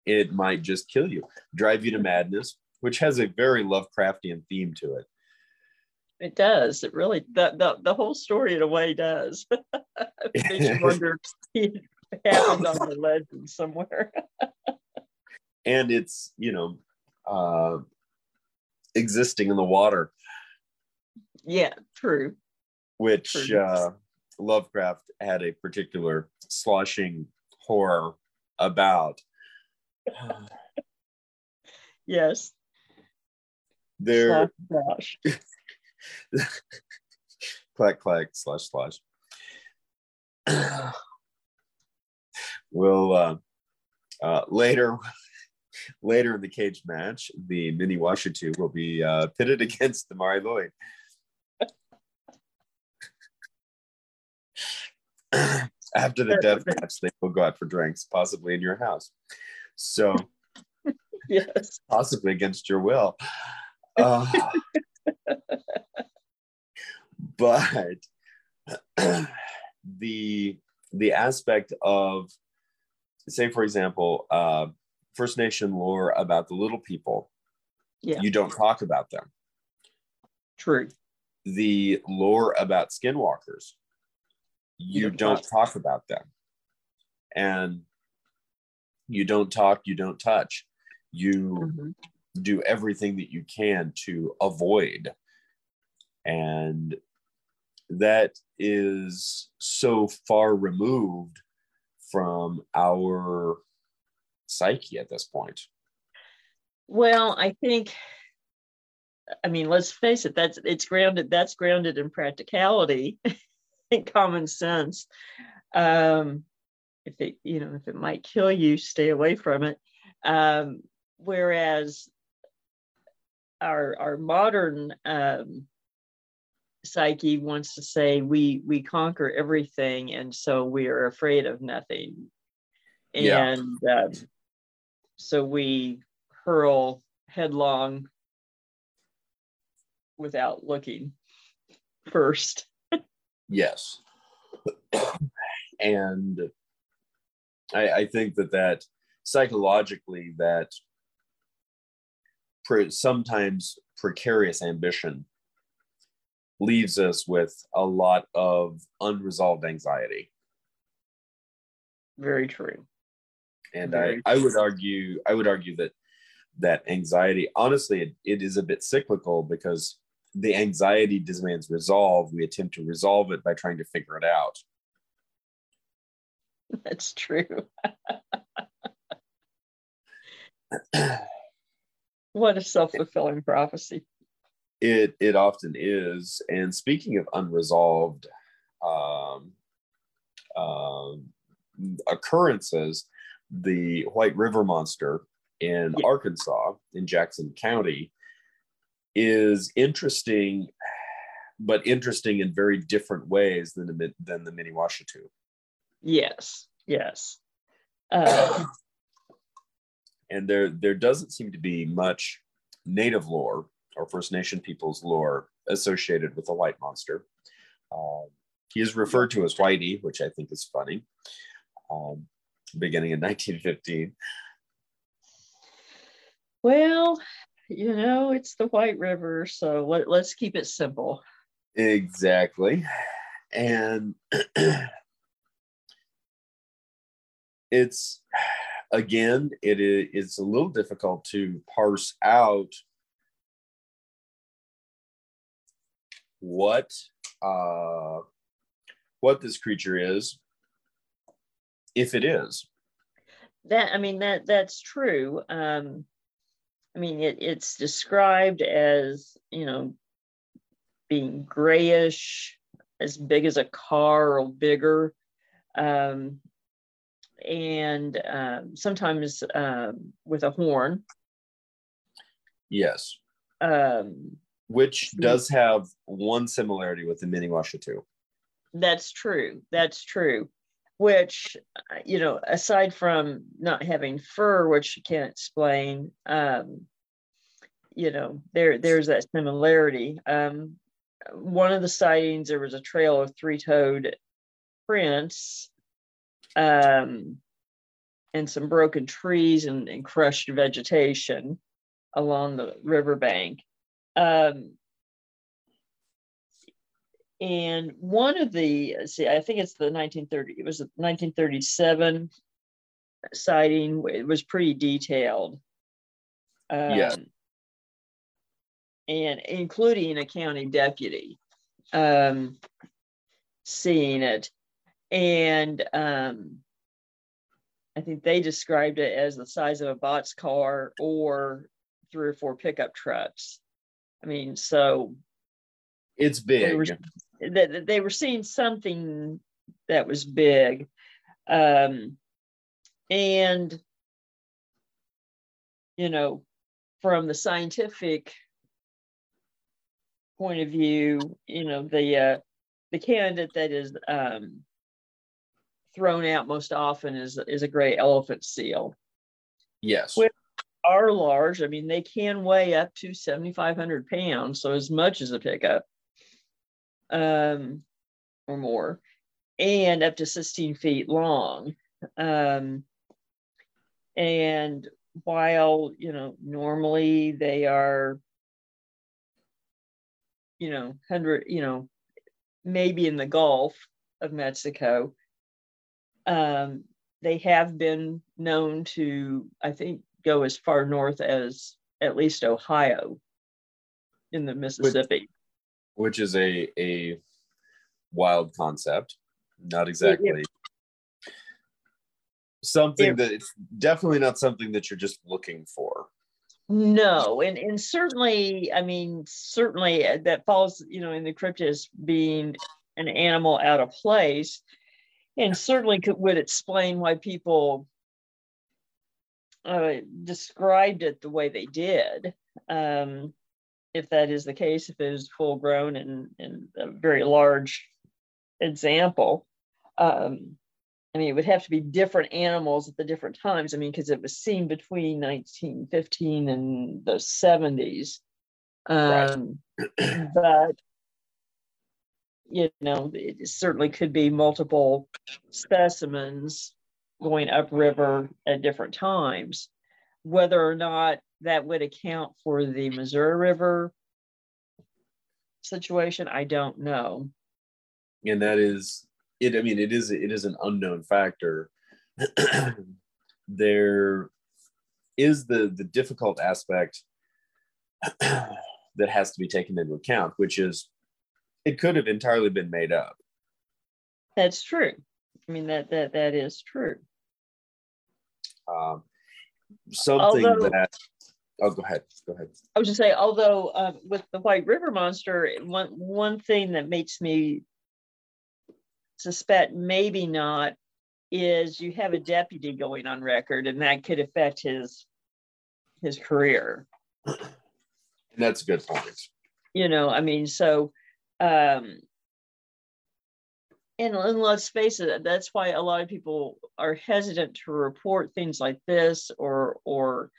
it might just kill you, drive you to madness, which has a very Lovecraftian theme to it. It does. It really the the, the whole story in a way does. it makes you wonder if it happened on the legend somewhere. and it's you know uh, existing in the water. Yeah, true. Which true. Uh, Lovecraft had a particular sloshing horror about. yes. There. Slash, clack clack slash slash. we'll uh, uh, later later in the cage match, the mini Washitu will be uh, pitted against the Mari Lwyd. After the death match, they will go out for drinks, possibly in your house. So, yes, possibly against your will. Uh, but the the aspect of, say, for example, uh, First Nation lore about the little people, yeah. you don't talk about them. True. The lore about skinwalkers, you, don't, talk. about them. And you don't talk, you don't touch. You mm-hmm. do everything that you can to avoid. And that is so far removed from our psyche at this point? Well, I think, I mean, let's face it, that's it's grounded, that's grounded in practicality common sense. Um, if it, you know, if it might kill you, stay away from it. Um, whereas our our modern um, psyche wants to say we we conquer everything and so we are afraid of nothing and yeah. um, so we hurl headlong without looking first. Yes. and I, I, think that that psychologically that pre- sometimes precarious ambition leaves us with a lot of unresolved anxiety. Very true and I, I would argue i would argue that that anxiety honestly it, it is a bit cyclical because the anxiety demands resolve we attempt to resolve it by trying to figure it out. That's true. What a self-fulfilling prophecy. It it often is. And speaking of unresolved um, um, occurrences the White River Monster in yeah. Arkansas, in Jackson County, is interesting, but interesting in very different ways than the than the Mini Washitu. Yes, yes. Uh, and there there doesn't seem to be much native lore or First Nation people's lore associated with the White Monster. Uh, he is referred to as Whitey, which I think is funny. Um, beginning in 1915? Well, you know, it's the White River, so let, let's keep it simple. Exactly. And it's again, it is it's a little difficult to parse out what uh, what this creature is if it is. That I mean that that's true. Um, I mean it, it's described as you know being grayish, as big as a car or bigger, um, and um, sometimes um, with a horn. Yes. Um, Which does have one similarity with the mini Washitu. That's true. That's true which you know aside from not having fur which you can't explain um you know there there's that similarity. Um one of the sightings there was a trail of three-toed prints um and some broken trees and, and crushed vegetation along the riverbank. Um and one of the see, I think it's the 1930. It was 1937 sighting. It was pretty detailed. Um, yeah. And including a county deputy um, seeing it, and um, I think they described it as the size of a box car or three or four pickup trucks. I mean, so it's big. Were, they, they were seeing something that was big. Um, and, you know, from the scientific point of view, you know, the, uh, the candidate that is um, thrown out most often is, is a gray elephant seal. Yes. Which are large. I mean, they can weigh up to 7,500 pounds, so as much as a pickup um, or more, and up to 16 feet long. Um, and while, you know, normally they are, you know, 100, you know, maybe in the Gulf of Mexico, um, they have been known to, I think, go as far north as at least Ohio in the Mississippi which is a a wild concept. Not exactly yeah. something that it's definitely not something that you're just looking for. No, and and certainly, I mean, certainly uh, that falls, you know, in the cryptid as being an animal out of place, and certainly could, would explain why people uh, described it the way they did. Um, if that is the case, if it is full grown and, and a very large example. Um, I mean, it would have to be different animals at the different times. I mean, because it was seen between 1915 and the 70s. Um, right. but, you know, it certainly could be multiple specimens going upriver at different times. Whether or not that would account for the Missouri River situation, I don't know. And that is it. I mean, it is it is an unknown factor. there is the the difficult aspect that has to be taken into account, which is it could have entirely been made up. That's true. I mean that that that is true. Um, something Although, that Oh, go ahead. Go ahead. I was just say, although um, with the White River Monster, one one thing that makes me suspect maybe not is you have a deputy going on record, and that could affect his his career. And that's a good point. You know, I mean, so um, and, and let's face it, that's why a lot of people are hesitant to report things like this or or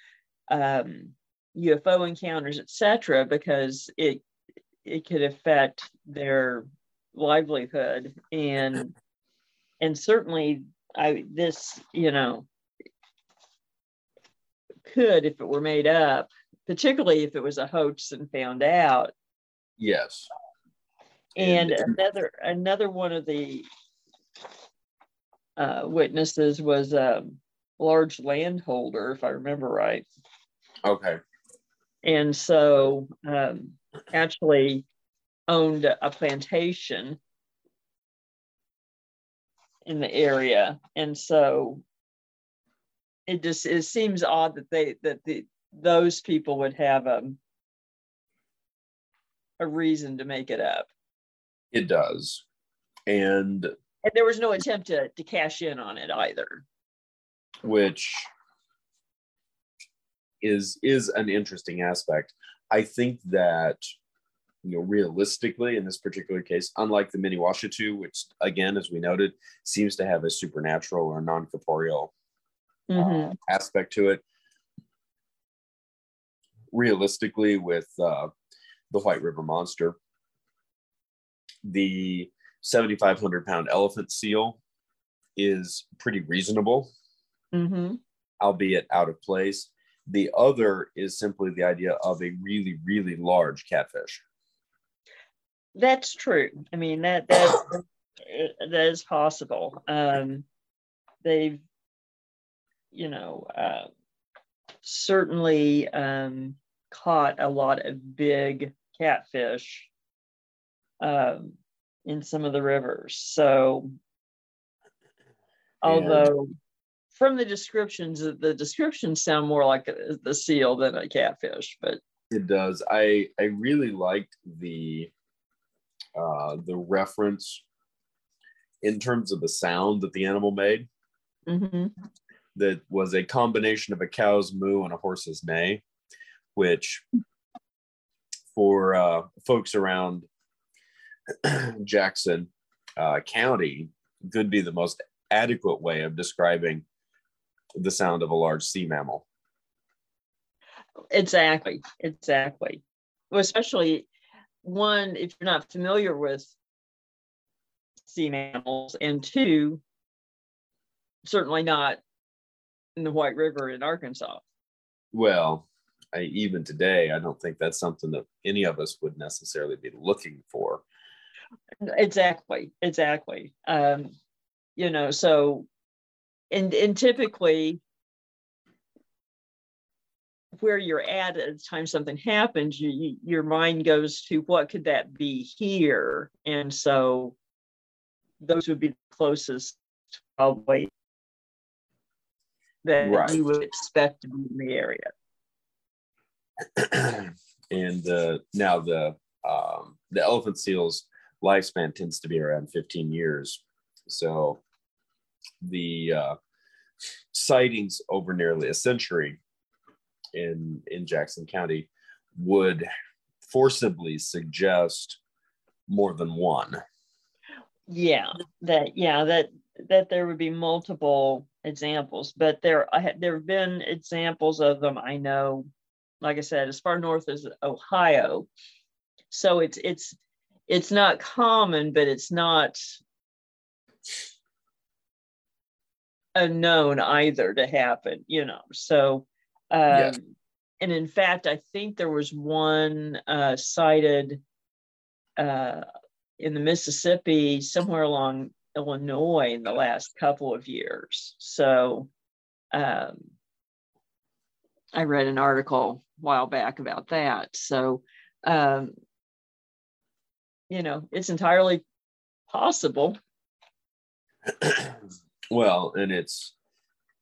um, UFO encounters, etc., because it it could affect their livelihood and and certainly I this you know could if it were made up, particularly if it was a hoax and found out. Yes. And, and another another one of the uh, witnesses was a large landholder, if I remember right. Okay. And so um, actually owned a plantation in the area. And so it just it seems odd that they that the those people would have a a reason to make it up. It does. And and there was no attempt to, to cash in on it either. Which is is an interesting aspect. I think that you know realistically in this particular case, unlike the Mini-Washitu, which again, as we noted, seems to have a supernatural or non-corporeal mm-hmm. uh, aspect to it. Realistically, with uh, the White River Monster, the 7,500 pound elephant seal is pretty reasonable, mm-hmm. albeit out of place. The other is simply the idea of a really, really large catfish. That's true. I mean that that that is possible. Um, they've, you know, uh, certainly um, caught a lot of big catfish um, in some of the rivers. So, although from the descriptions, the descriptions sound more like a, the seal than a catfish, but it does. I I really liked the uh, the reference in terms of the sound that the animal made. Mm-hmm. That was a combination of a cow's moo and a horse's neigh, which for uh, folks around Jackson uh, County could be the most adequate way of describing the sound of a large sea mammal. Exactly, exactly. Well, especially one, if you're not familiar with sea mammals, and two, certainly not in the White River in Arkansas. Well, I, even today, I don't think that's something that any of us would necessarily be looking for. Exactly, exactly. Um, you know, so and and typically where you're at at the time something happens, you, you, your mind goes to what could that be here, and so those would be the closest probably that right. you would expect to be in the area. and uh, now the um, the elephant seal's lifespan tends to be around 15 years. So the uh, sightings over nearly a century in in Jackson County would forcibly suggest more than one. Yeah, that yeah that that there would be multiple examples, but there there have been examples of them. I know, like I said, as far north as Ohio, so it's it's it's not common, but it's not unknown either to happen. You know, so um. And in fact, I think there was one uh, cited uh, in the Mississippi, somewhere along Illinois, in the last couple of years. So um, I read an article a while back about that. So, um, you know, it's entirely possible. well, and it's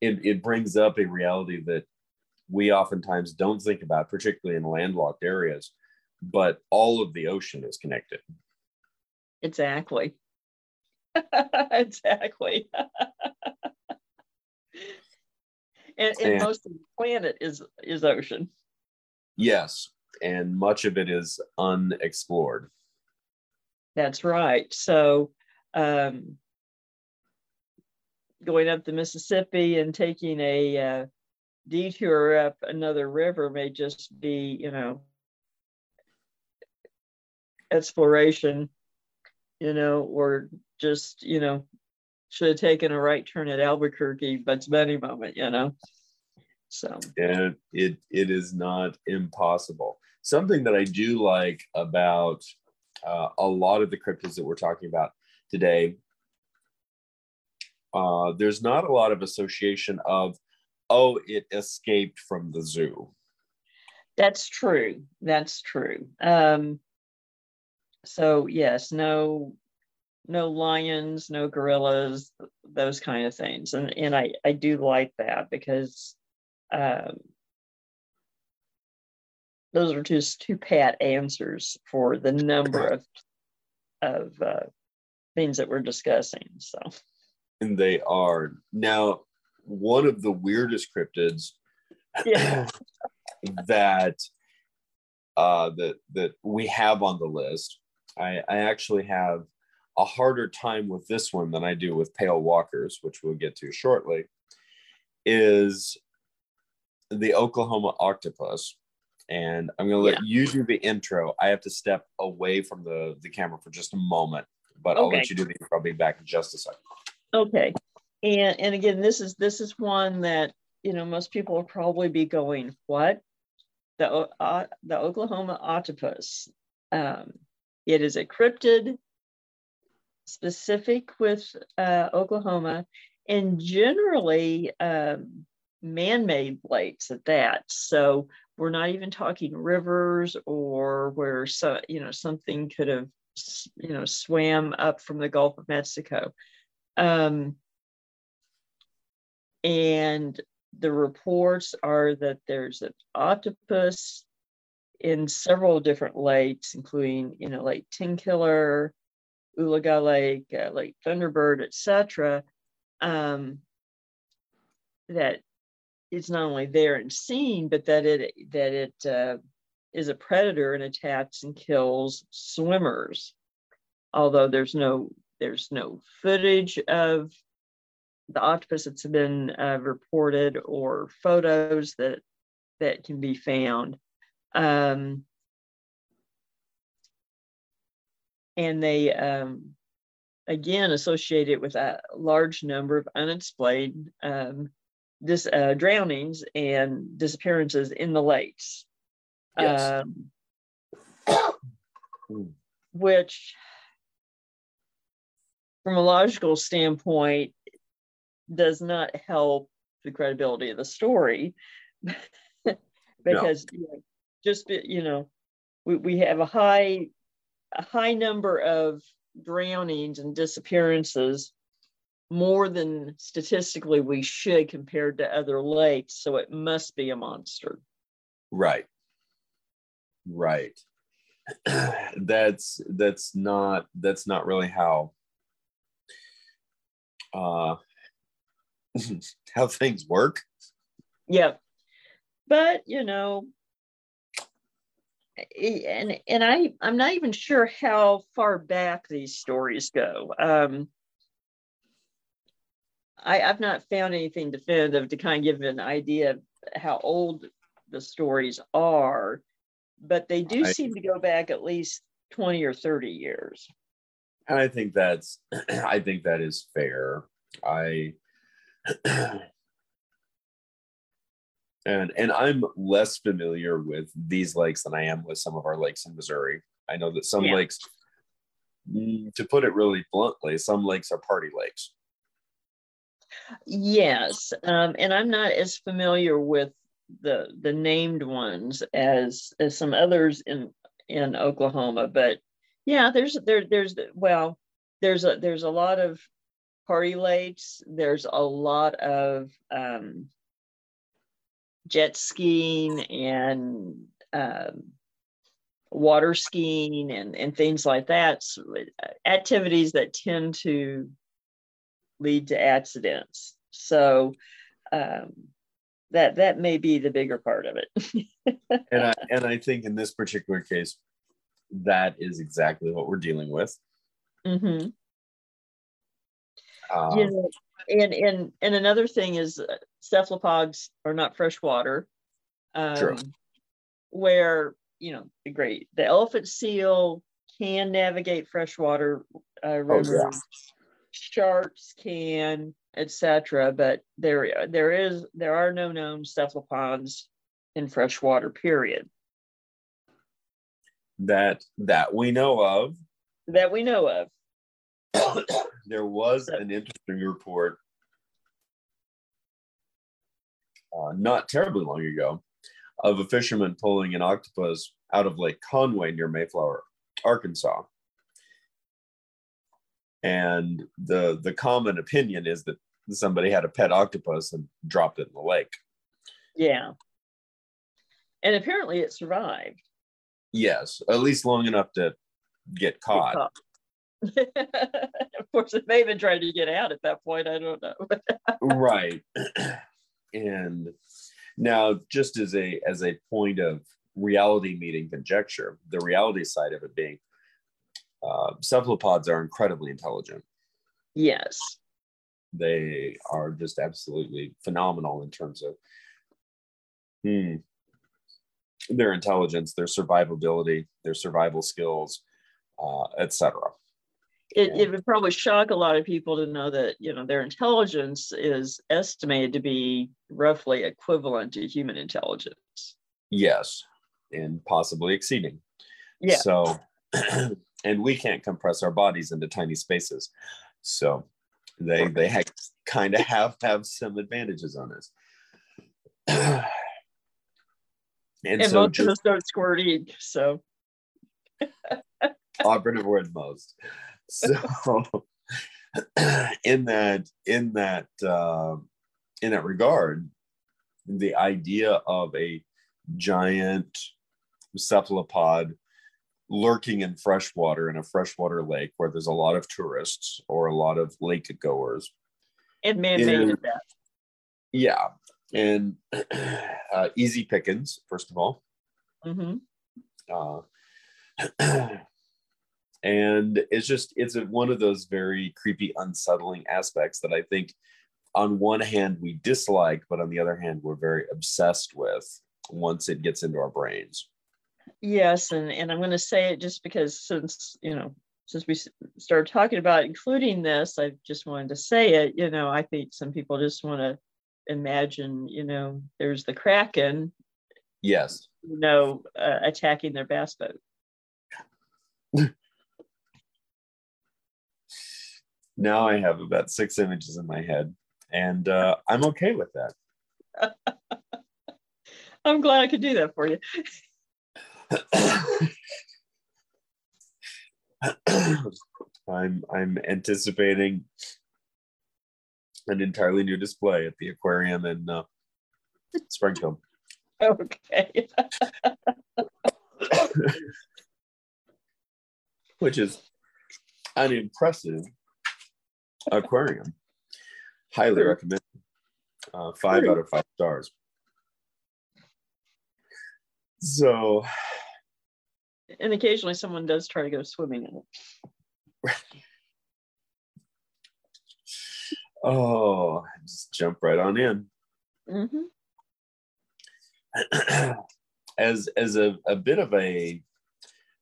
it, it brings up a reality that we oftentimes don't think about, particularly in landlocked areas, but all of the ocean is connected. Exactly. exactly. and, and, and most of the planet is is ocean. Yes, and much of it is unexplored. That's right. So, um, going up the Mississippi and taking a uh, detour up another river may just be, you know, exploration, you know, or just, you know, should have taken a right turn at Albuquerque, but it's many moment, you know. So and it it is not impossible. Something that I do like about uh, a lot of the cryptids that we're talking about today, uh, there's not a lot of association of oh, it escaped from the zoo. That's true. That's true. Um, so yes, no, no lions, no gorillas, those kind of things, and and I I do like that because um, those are just two pat answers for the number of of uh, things that we're discussing. So, and they are now one of the weirdest cryptids yeah. that uh, that that we have on the list. I, I actually have a harder time with this one than I do with pale walkers, which we'll get to shortly. Is the Oklahoma octopus, and I'm going to let yeah. you do the intro. I have to step away from the the camera for just a moment, but okay. I'll let you do the intro. I'll be back in just a second. Okay and and again this is this is one that you know most people will probably be going what the uh, the oklahoma octopus um, It is a cryptid specific with uh, Oklahoma and generally um, man-made lakes at that. So we're not even talking rivers or where so you know something could have you know swam up from the Gulf of Mexico. Um, and the reports are that there's an octopus in several different lakes, including you know Lake Tenkiller, Oologah Lake, uh, Lake Thunderbird, etc. Um, that it's not only there and seen, but that it that it uh, is a predator and attacks and kills swimmers. Although there's no there's no footage of the octopus that's been uh, reported or photos that that can be found. Um, and they um, again associate it with a large number of unexplained um, dis, uh, drownings and disappearances in the lakes. Yes. Um, which, from a logical standpoint, does not help the credibility of the story because no. you know, just you know we, we have a high a high number of drownings and disappearances more than statistically we should compared to other lakes. So it must be a monster. Right. Right. that's that's not that's not really how uh how things work. Yeah. But you know, and and I I'm not even sure how far back these stories go. Um, I, I've not found anything definitive to kind of give an idea of how old the stories are, but they do I, seem to go back at least 20 or 30 years. And I think that's I think that is fair. I and and I'm less familiar with these lakes than I am with some of our lakes in Missouri. I know that some yeah. lakes, mm, to put it really bluntly, some lakes are party lakes. Yes, um, and I'm not as familiar with the the named ones as as some others in in Oklahoma, but yeah, there's there there's well, there's a there's a lot of party lakes. There's a lot of um, jet skiing and um, water skiing and and things like that. So, uh, activities that tend to lead to accidents. So um, that that may be the bigger part of it. and I and I think in this particular case, that is exactly what we're dealing with. Mm-hmm. Um, you know, and and and another thing is uh, cephalopods are not freshwater. Um, True. Where you know the great the elephant seal can navigate freshwater uh, rivers. Oh, yeah sharks can, etc. But there, there is, there are no known cephalopods in freshwater. Period. That that we know of. That we know of. there was an interesting report uh, not terribly long ago of a fisherman pulling an octopus out of Lake Conway near Mayflower, Arkansas. And the the common opinion is that somebody had a pet octopus and dropped it in the lake. Yeah. And apparently it survived yes at least long enough to get caught, get caught. of course it may have been trying to get out at that point i don't know right and now just as a as a point of reality meeting conjecture the reality side of it being uh, cephalopods are incredibly intelligent. Yes. They are just absolutely phenomenal in terms of hmm, their intelligence, their survivability, their survival skills, uh, etc. It, it would probably shock a lot of people to know that you know their intelligence is estimated to be roughly equivalent to human intelligence. Yes, and possibly exceeding. Yeah. So and we can't compress our bodies into tiny spaces. So they they kind of have have some advantages on us. and, And so most of us don't squirt ink, so operative word most. So in that in that uh, in that regard, the idea of a giant cephalopod lurking in freshwater in a freshwater lake where there's a lot of tourists or a lot of lake goers. and man-made that. Yeah. And uh, easy pickings, first of all. hmm Uh, and it's just, it's one of those very creepy, unsettling aspects that I think, on one hand, we dislike, but on the other hand, we're very obsessed with once it gets into our brains. Yes, and and I'm going to say it just because since you know since we started talking about including this, I just wanted to say it. You know, I think some people just want to imagine. You know, there's the kraken. Yes. You know, uh, attacking their bass boat. Now I have about six images in my head, and uh, I'm okay with that. I'm glad I could do that for you. I'm I'm anticipating an entirely new display at the aquarium in uh, Springfield. Okay. which is an impressive aquarium. Highly recommend. Uh, five out of five stars. So, and occasionally someone does try to go swimming in it. oh, just jump right on in. hmm as as a, a bit of a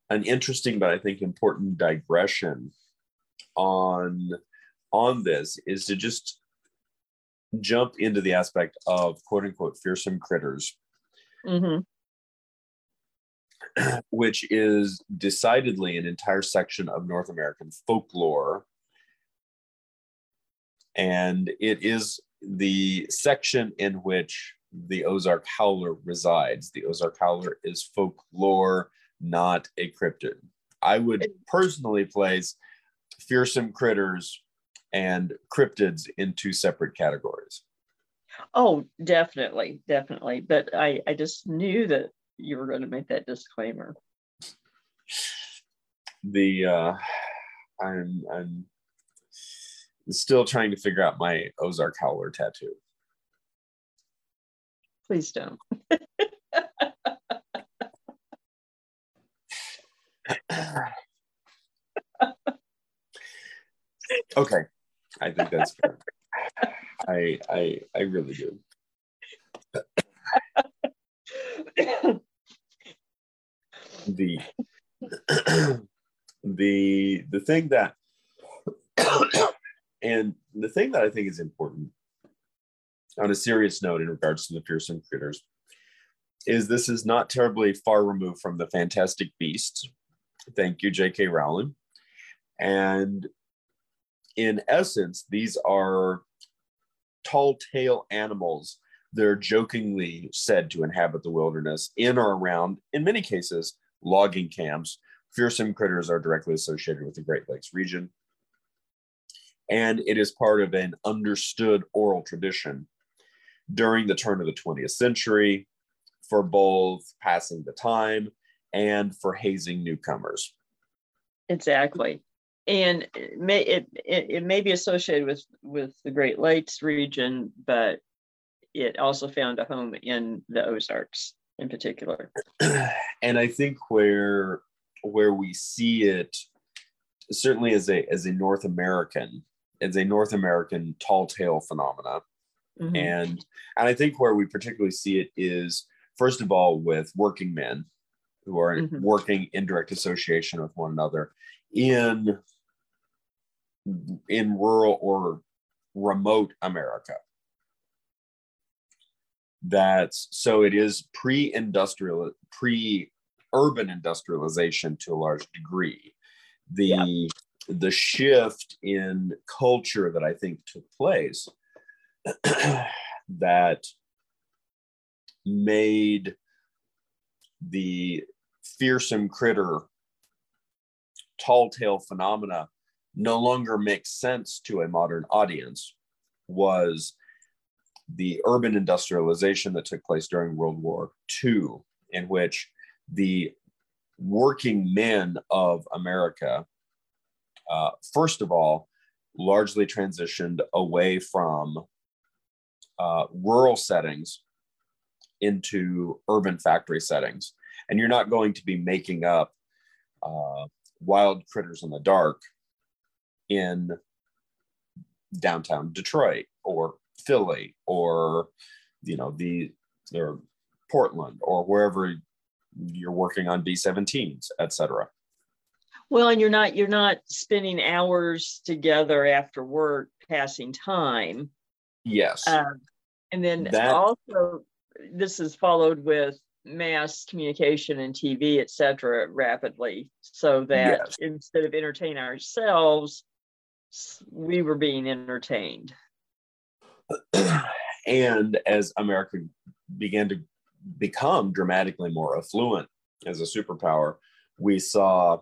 an interesting but I think important digression on on this is to just jump into the aspect of quote unquote fearsome critters, hmm which is decidedly an entire section of North American folklore. And it is the section in which the Ozark Howler resides. The Ozark Howler is folklore, not a cryptid. I would personally place fearsome critters and cryptids in two separate categories. Oh, definitely, definitely. But I, I just knew that you were going to make that disclaimer. The uh, I'm I'm still trying to figure out my Ozark Howler tattoo. Please don't. okay, I think that's fair. I I I really do. The the the thing that and the thing that I think is important on a serious note in regards to the fearsome critters is this is not terribly far removed from the Fantastic Beasts. Thank you, J.K. Rowling. And in essence, these are tall tale animals They're jokingly said to inhabit the wilderness in or around, in many cases, logging camps. Fearsome critters are directly associated with the Great Lakes region. And it is part of an understood oral tradition during the turn of the 20th century for both passing the time and for hazing newcomers. Exactly. And it may it, it it may be associated with with the Great Lakes region, but it also found a home in the Ozarks in particular. and I think where where we see it certainly as a as a North American as a North American tall tale phenomena Mhm. and and I think where we particularly see it is first of all with working men who are Mhm. working in direct association with one another in in rural or remote America. That's so it is pre-industrial, pre-urban industrialization to a large degree. the yeah. The shift in culture that I think took place that made the fearsome critter tall tale phenomena no longer make sense to a modern audience was the urban industrialization that took place during World War II, in which the working men of America, uh, first of all, largely transitioned away from uh, rural settings into urban factory settings. And you're not going to be making up uh, wild critters in the dark in downtown Detroit or Philly or you know the or Portland or wherever you're working on B-17s, etc. Well, and you're not you're not spending hours together after work passing time. Yes. Um, and then that, also this is followed with mass communication and TV, et cetera, rapidly, so that yes. instead of entertaining ourselves, we were being entertained. and as America began to become dramatically more affluent as a superpower, we saw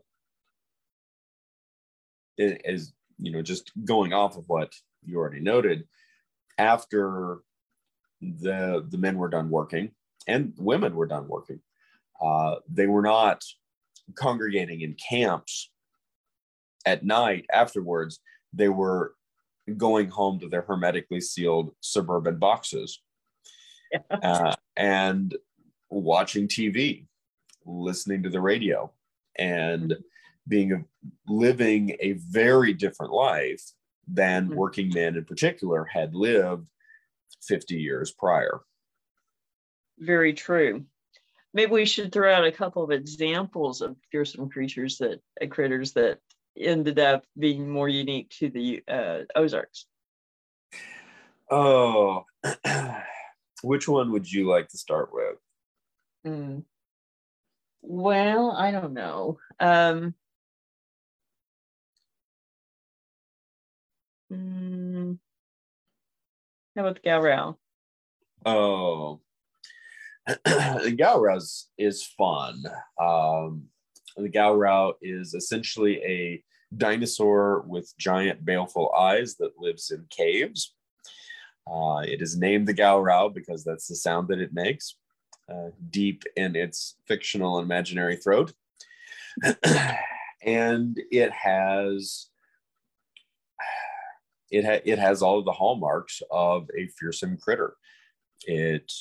as you know, just going off of what you already noted, after the the men were done working and women were done working, uh, they were not congregating in camps at night afterwards. They were going home to their hermetically sealed suburban boxes uh, and watching TV, listening to the radio, and being a, living a very different life than mm-hmm. working men in particular had lived 50 years prior. Very true. Maybe we should throw out a couple of examples of fearsome creatures that uh, critters that ended up being more unique to the uh, Ozarks? Oh, which one would you like to start with? Mm. Well, I don't know. Um, mm, how about the Gowrow? Oh, the Gowrow is fun. Um, the Gowrow is essentially a dinosaur with giant baleful eyes that lives in caves. Uh, it is named the Gowrow because that's the sound that it makes uh, deep in its fictional imaginary throat. and it has it, ha- it has all of the hallmarks of a fearsome critter. It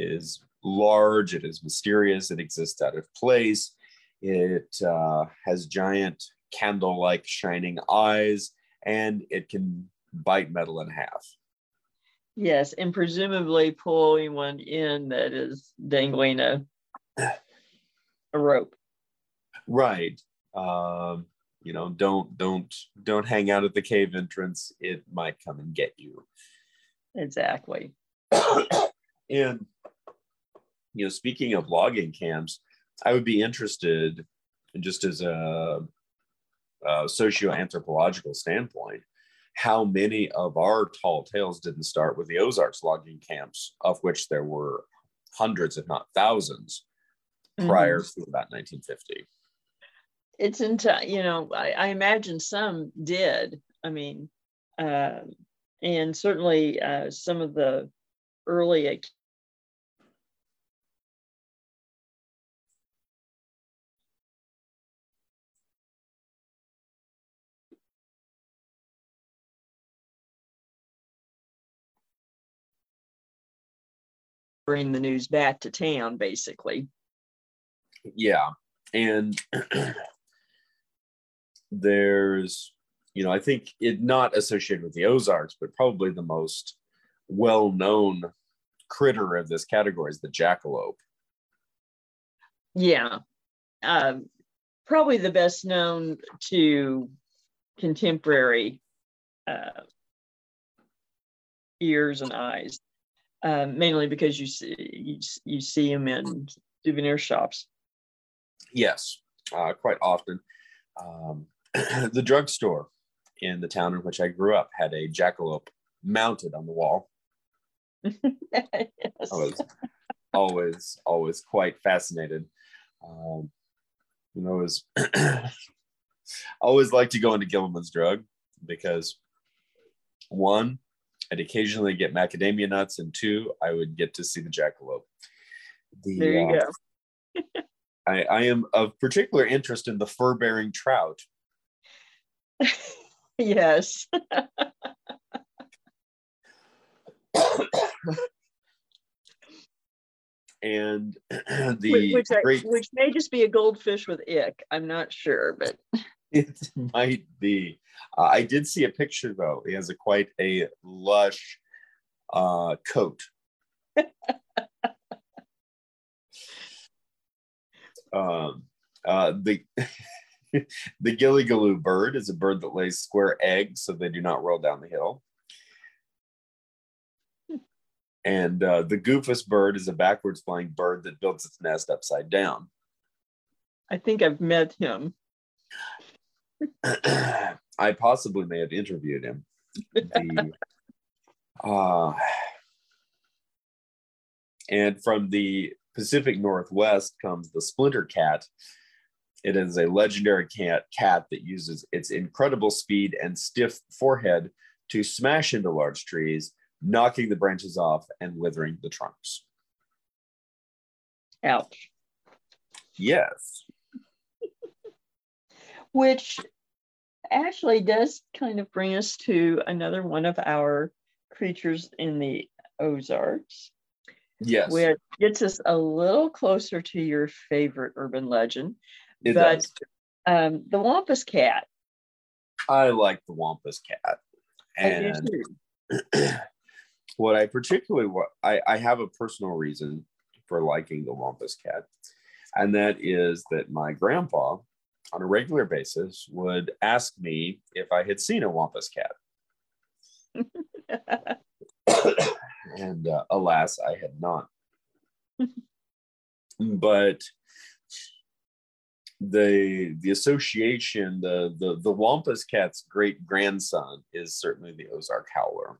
is large, it is mysterious, it exists out of place, it uh, has giant candle like shining eyes, and it can bite metal in half. Yes, and presumably pulling one in that is dangling a, a rope. Right. Um, you know, don't don't don't hang out at the cave entrance. It might come and get you. Exactly. and you know, speaking of logging camps, I would be interested, just as a, a socio-anthropological standpoint, how many of our tall tales didn't start with the Ozarks logging camps, of which there were hundreds, if not 1000s prior mm-hmm. to about 1950. It's into, you know, I, I imagine some did. I mean, uh, and certainly uh, some of the early bring the news back to town, basically. Yeah. And there's, you know, I think it not associated with the Ozarks, but probably the most well known critter of this category is the jackalope. Yeah. Um, probably the best known to contemporary uh, ears and eyes um, mainly because you see you, you see them in souvenir shops. Yes, uh, quite often. Um, the drugstore in the town in which I grew up had a jackalope mounted on the wall. yes. I was always, always quite fascinated. Um, you know, was always like to go into Gilliman's drug because one, I'd occasionally get macadamia nuts, and two, I would get to see the jackalope. The, there you uh, go. I, I am of particular interest in the fur-bearing trout. yes. and the which, great, which may just be a goldfish with ick. I'm not sure, but it might be. Uh, I did see a picture though. He has a quite a lush uh, coat. um, uh, the the gillygaloo bird is a bird that lays square eggs so they do not roll down the hill. And uh, the goofus bird is a backwards flying bird that builds its nest upside down. I think I've met him. I possibly may have interviewed him. The, uh, and from the Pacific Northwest comes the splinter cat. It is a legendary cat, cat that uses its incredible speed and stiff forehead to smash into large trees knocking the branches off and withering the trunks. Ouch. Yes. Which actually does kind of bring us to another one of our creatures in the Ozarks. Yes. Which gets us a little closer to your favorite urban legend. It but does. Um, the Wampus cat. I like the Wampus cat. And what I particularly what I, I have a personal reason for liking the Wampus cat, and that is that my grandpa, on a regular basis, would ask me if I had seen a Wampus cat. and uh, alas, I had not. but the the association, the the the Wampus cat's great grandson is certainly the Ozark Howler.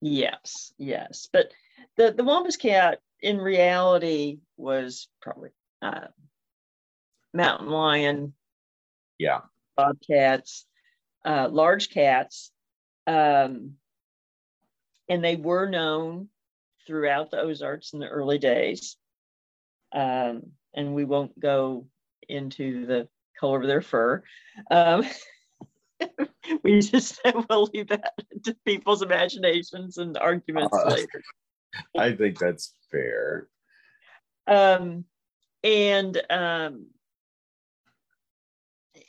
Yes, yes. But the, the Wampus cat in reality was probably uh, mountain lion. Yeah. Bobcats, uh, large cats. Um, and they were known throughout the Ozarks in the early days. Um, and we won't go into the color of their fur. Um, we just we'll leave that to people's imaginations and arguments uh, later. I think that's fair. Um, and um,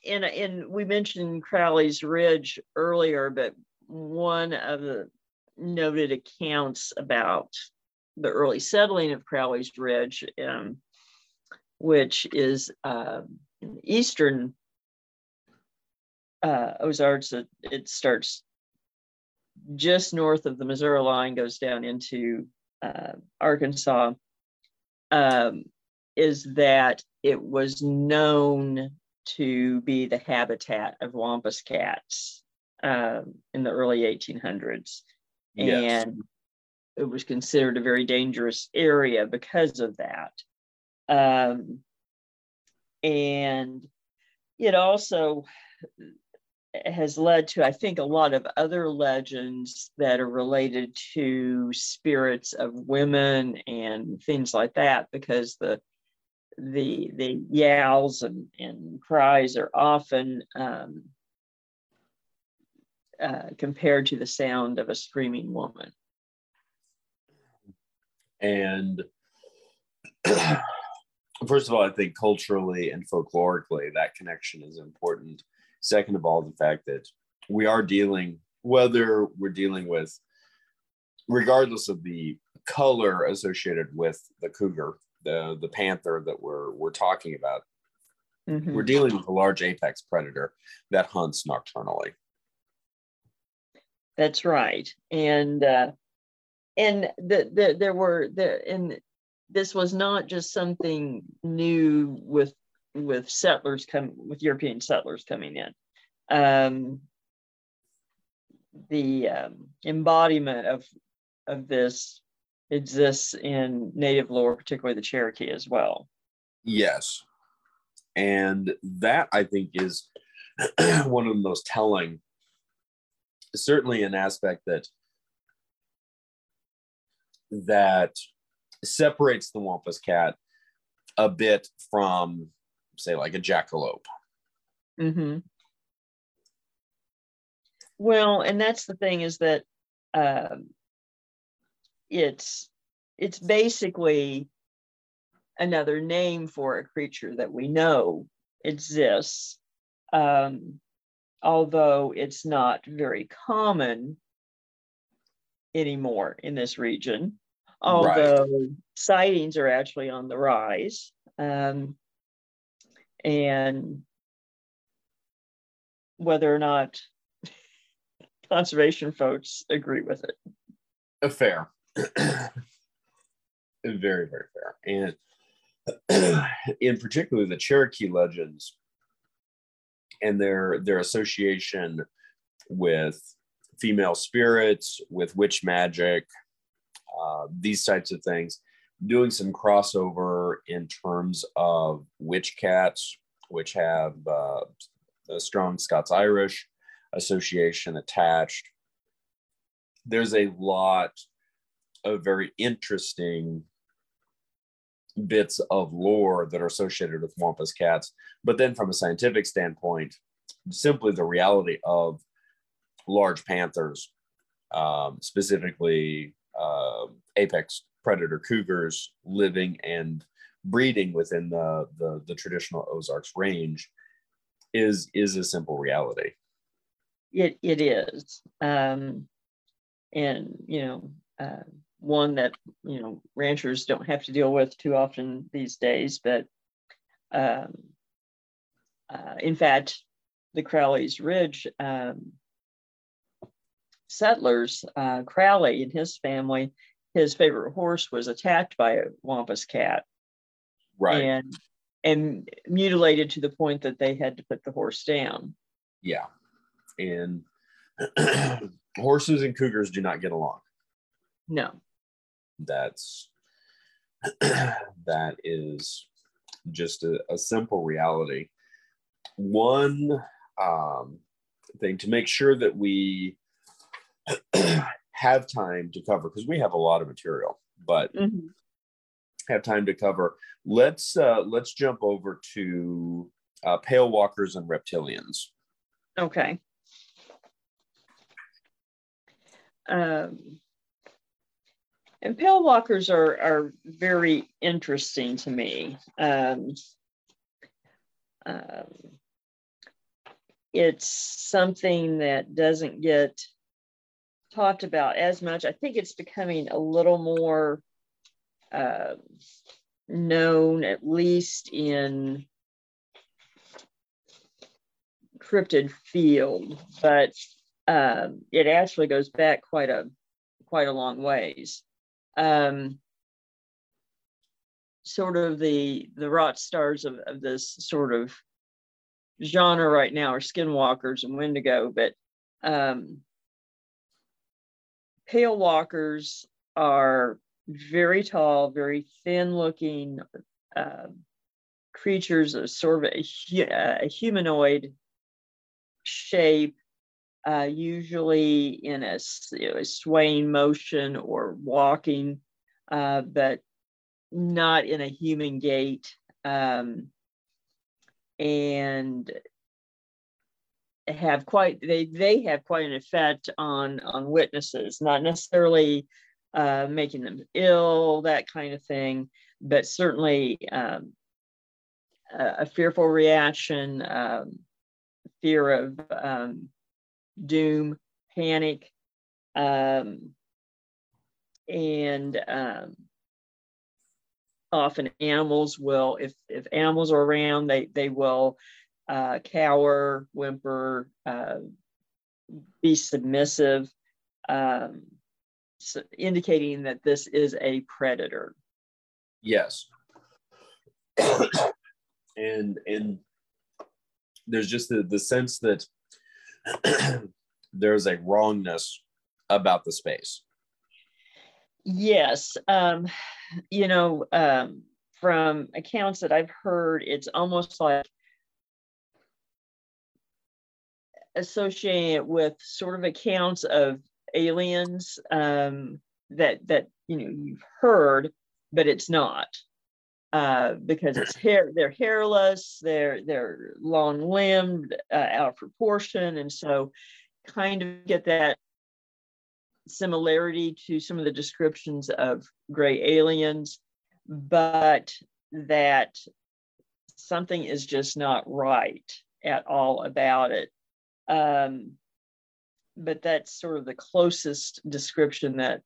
and and we mentioned Crowley's Ridge earlier, but one of the noted accounts about the early settling of Crowley's Ridge, um, which is the eastern uh, Ozarks, it, it, starts just north of the Missouri line, goes down into uh, Arkansas, um, is that it was known to be the habitat of Wampus cats um, in the early 1800s. Yes. And it was considered a very dangerous area because of that. Um, and it also has led to, I think, a lot of other legends that are related to spirits of women and things like that, because the the the yowls and, and cries are often um, uh, compared to the sound of a screaming woman. And first of all, I think culturally and folklorically, that connection is important Second of all, the fact that we are dealing, whether we're dealing with, regardless of the color associated with the cougar, the the panther that we're we're talking about, mm-hmm. we're dealing with a large apex predator that hunts nocturnally. That's right, and uh, and the, the there were the and this was not just something new with with settlers come with European settlers coming in. Um, the um, embodiment of of this exists in native lore, particularly the Cherokee as well. Yes. And that I think is one of the most telling, certainly an aspect that that separates the Wampus cat a bit from, say, like a jackalope. Mm-hmm. Well, and that's the thing is that um, it's it's basically another name for a creature that we know exists, um, although it's not very common anymore in this region. Although right. sightings are actually on the rise, um, and whether or not conservation folks agree with it. A fair. very, very fair. And in particular, the Cherokee legends and their their association with female spirits, with witch magic, uh, these types of things, doing some crossover in terms of witch cats, which have uh, a strong Scots Irish association attached. There's a lot of very interesting bits of lore that are associated with Wampus cats. But then, from a scientific standpoint, simply the reality of large panthers, um, specifically uh, apex predator cougars, living and breeding within the, the, the traditional Ozarks range, is is a simple reality. It it is, um, and you know. Uh, one that you know ranchers don't have to deal with too often these days. But um, uh, in fact, the Crowley's Ridge um, settlers, uh, Crowley and his family, his favorite horse was attacked by a wampus cat, right, and and mutilated to the point that they had to put the horse down. Yeah, and horses and cougars do not get along. No. That's that is just a, a simple reality. One um, thing to make sure that we have time to cover because we have a lot of material but mm-hmm. have time to cover let's uh, let's jump over to uh, pale walkers and reptilians okay um, and pale walkers are, are very interesting to me. Um, um, it's something that doesn't get talked about as much. I think it's becoming a little more uh, known, at least in cryptid field, but um, it actually goes back quite a quite a long ways um, sort of the the rock stars of, of this sort of genre right now are skinwalkers and wendigo but um, pale walkers are very tall very thin looking uh, creatures of sort of a, a humanoid shape uh, usually in a, a, swaying motion or walking, uh, but not in a human gait. Um, and have quite they they have quite an effect on on witnesses, not necessarily uh, making them ill, that kind of thing, but certainly um, a, a, fearful reaction, um, fear of um, doom, panic, um, and um, often animals will, if if animals are around, they they will uh, cower, whimper, uh, be submissive, um, so indicating that this is a predator. Yes. and and there's just the, the sense that there's a wrongness about the space yes um you know um from accounts that i've heard it's almost like associating it with sort of accounts of aliens um, that that you know you've heard, but it's not uh, because it's hair. They're hairless. They're they're long limbed, uh, out of proportion, and so kind of get that similarity to some of the descriptions of gray aliens, but that something is just not right at all about it. Um, but that's sort of the closest description that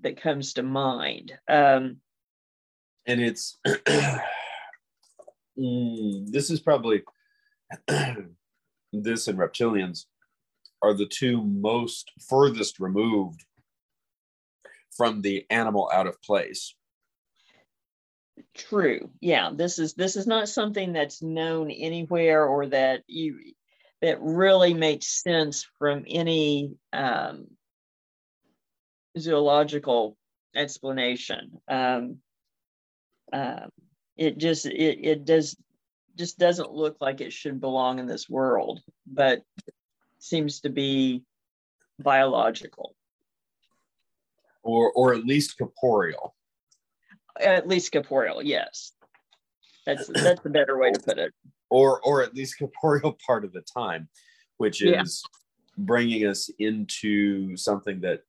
that comes to mind. Um, and it's mm, this is probably this and reptilians are the two most furthest removed from the animal out of place true yeah this is this is not something that's known anywhere or that you that really makes sense from any um, zoological explanation. Um, uh, it just it, it does just doesn't look like it should belong in this world, but seems to be biological, or or at least corporeal. At least corporeal, yes. That's that's the better way to put it or or at least corporeal part of the time, which is yeah. bringing us into something that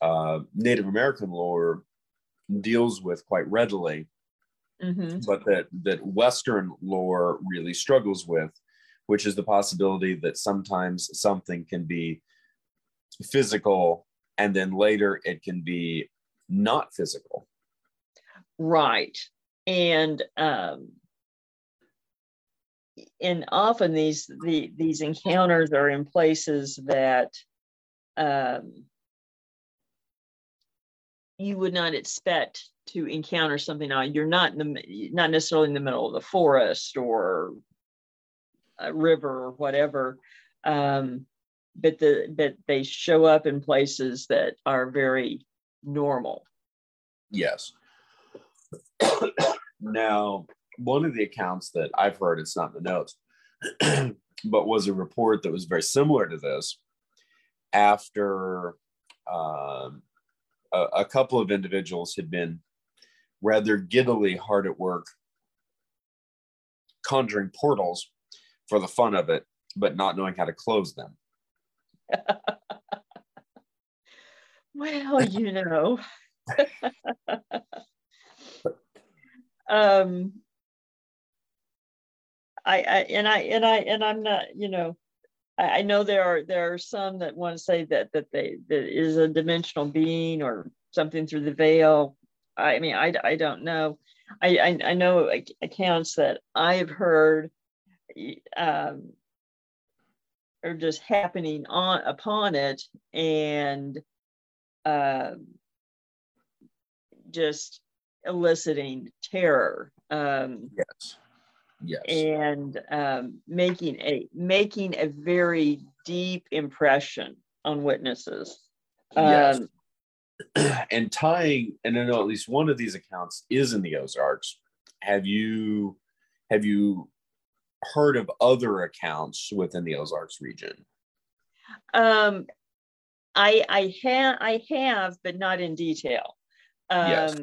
uh, Native American lore deals with quite readily, mm-hmm. but that that Western lore really struggles with, which is the possibility that sometimes something can be physical and then later it can be not physical. Right. And um, and often these the, these encounters are in places that um, you would not expect to encounter something. You're not in the not necessarily in the middle of the forest or a river or whatever, um, but the but they show up in places that are very normal. Yes. now, one of the accounts that I've heard, it's not in the notes, but was a report that was very similar to this after um, a, a couple of individuals had been rather giddily hard at work conjuring portals for the fun of it, but not knowing how to close them. well, you know. um, I, I and I and I and I'm not, you know, I, I know there are there are some that want to say that that they that is a dimensional being or something through the veil. I mean, I, I don't know. I, I, I know accounts that I've heard um, are just happening on upon it and uh, just eliciting terror. Um, yes yes. and um, making a making a very deep impression on witnesses. Yes. Um, and tying and i know at least one of these accounts is in the ozarks. Have you have you heard of other accounts within the ozarks region? Um i i have i have but not in detail. Um yes.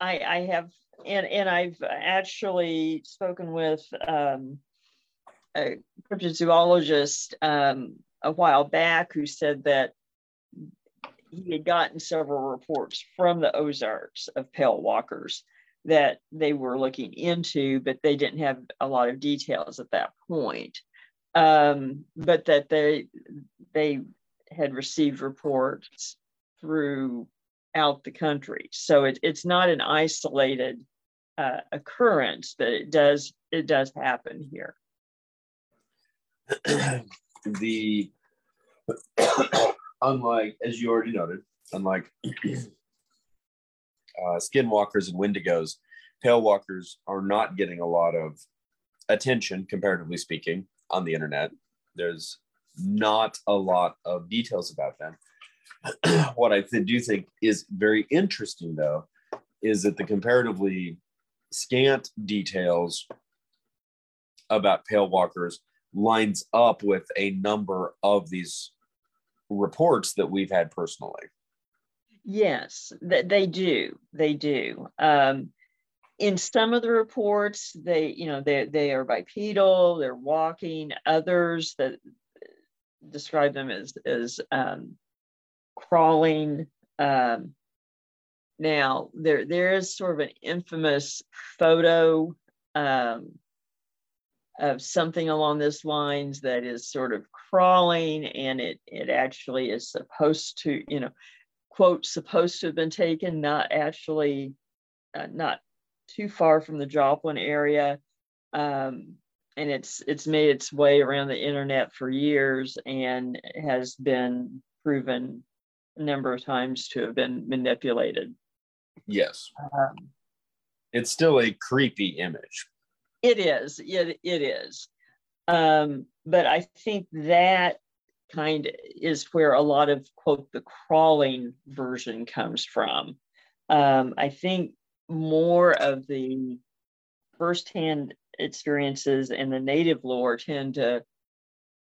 i i have and and I've actually spoken with um, a cryptozoologist um, a while back who said that he had gotten several reports from the Ozarks of pale walkers that they were looking into, but they didn't have a lot of details at that point. Um, but that they they had received reports through out the country. So it, it's not an isolated uh, occurrence, but it does it does happen here. the unlike as you already noted, unlike uh, skinwalkers and wendigos, pale walkers are not getting a lot of attention, comparatively speaking, on the internet. There's not a lot of details about them. what I do think is very interesting, though, is that the comparatively scant details about pale walkers lines up with a number of these reports that we've had personally. Yes, th- they do. They do. Um, in some of the reports, they, you know, they they are bipedal, they're walking. Others that describe them as as um, crawling. Um, now there there is sort of an infamous photo um, of something along this lines that is sort of crawling, and it it actually is supposed to, you know, quote supposed to have been taken, not actually, uh, not too far from the Joplin area. Um, and it's it's made its way around the internet for years and has been proven number of times to have been manipulated. Yes. Um, it's still a creepy image. It is. It, it is. Um, but I think that kind is where a lot of quote the crawling version comes from. Um, I think more of the firsthand experiences and the native lore tend to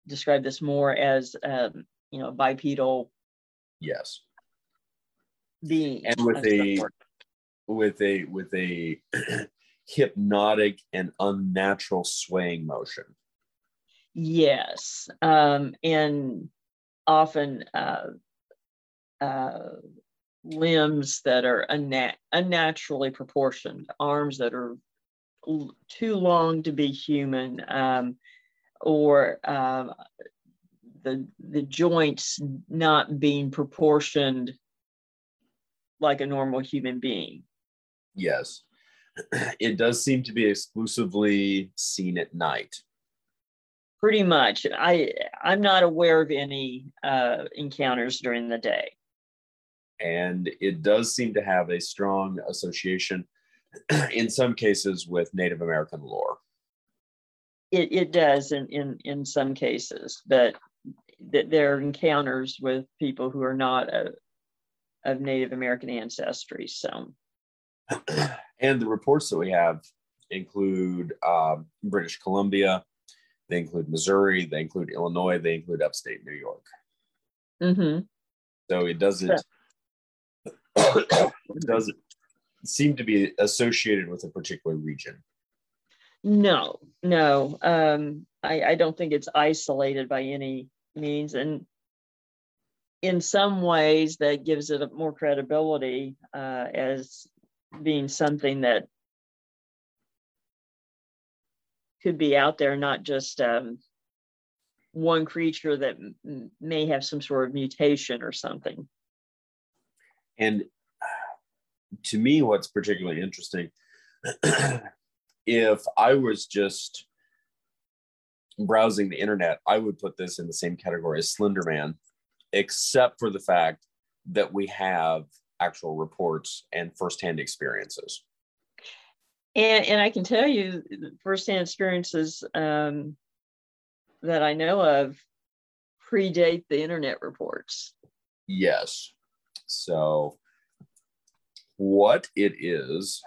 describe this more as um, you know bipedal yes. Being and with a with a with a hypnotic and unnatural swaying motion. Yes. Um and often uh uh limbs that are unna- unnaturally proportioned arms that are too long to be human um, or um, the the joints not being proportioned like a normal human being. Yes. It does seem to be exclusively seen at night. Pretty much. I i'm not aware of any uh, encounters during the day. And it does seem to have a strong association in some cases with Native American lore. It, it does in, in, in some cases, but th- their encounters with people who are not a, of Native American ancestry. So, and the reports that we have include um, British Columbia, they include Missouri, they include Illinois, they include upstate New York. Mm-hmm. So it doesn't. it doesn't seem to be associated with a particular region. No, no. Um, I, I don't think it's isolated by any means. And in some ways, that gives it more credibility uh, as being something that could be out there, not just um, one creature that m- may have some sort of mutation or something. And to me, what's particularly interesting, if I was just browsing the internet, I would put this in the same category as Slender Man, except for the fact that we have actual reports and firsthand experiences. And, and I can tell you firsthand experiences um, that I know of predate the internet reports. Yes. So what it is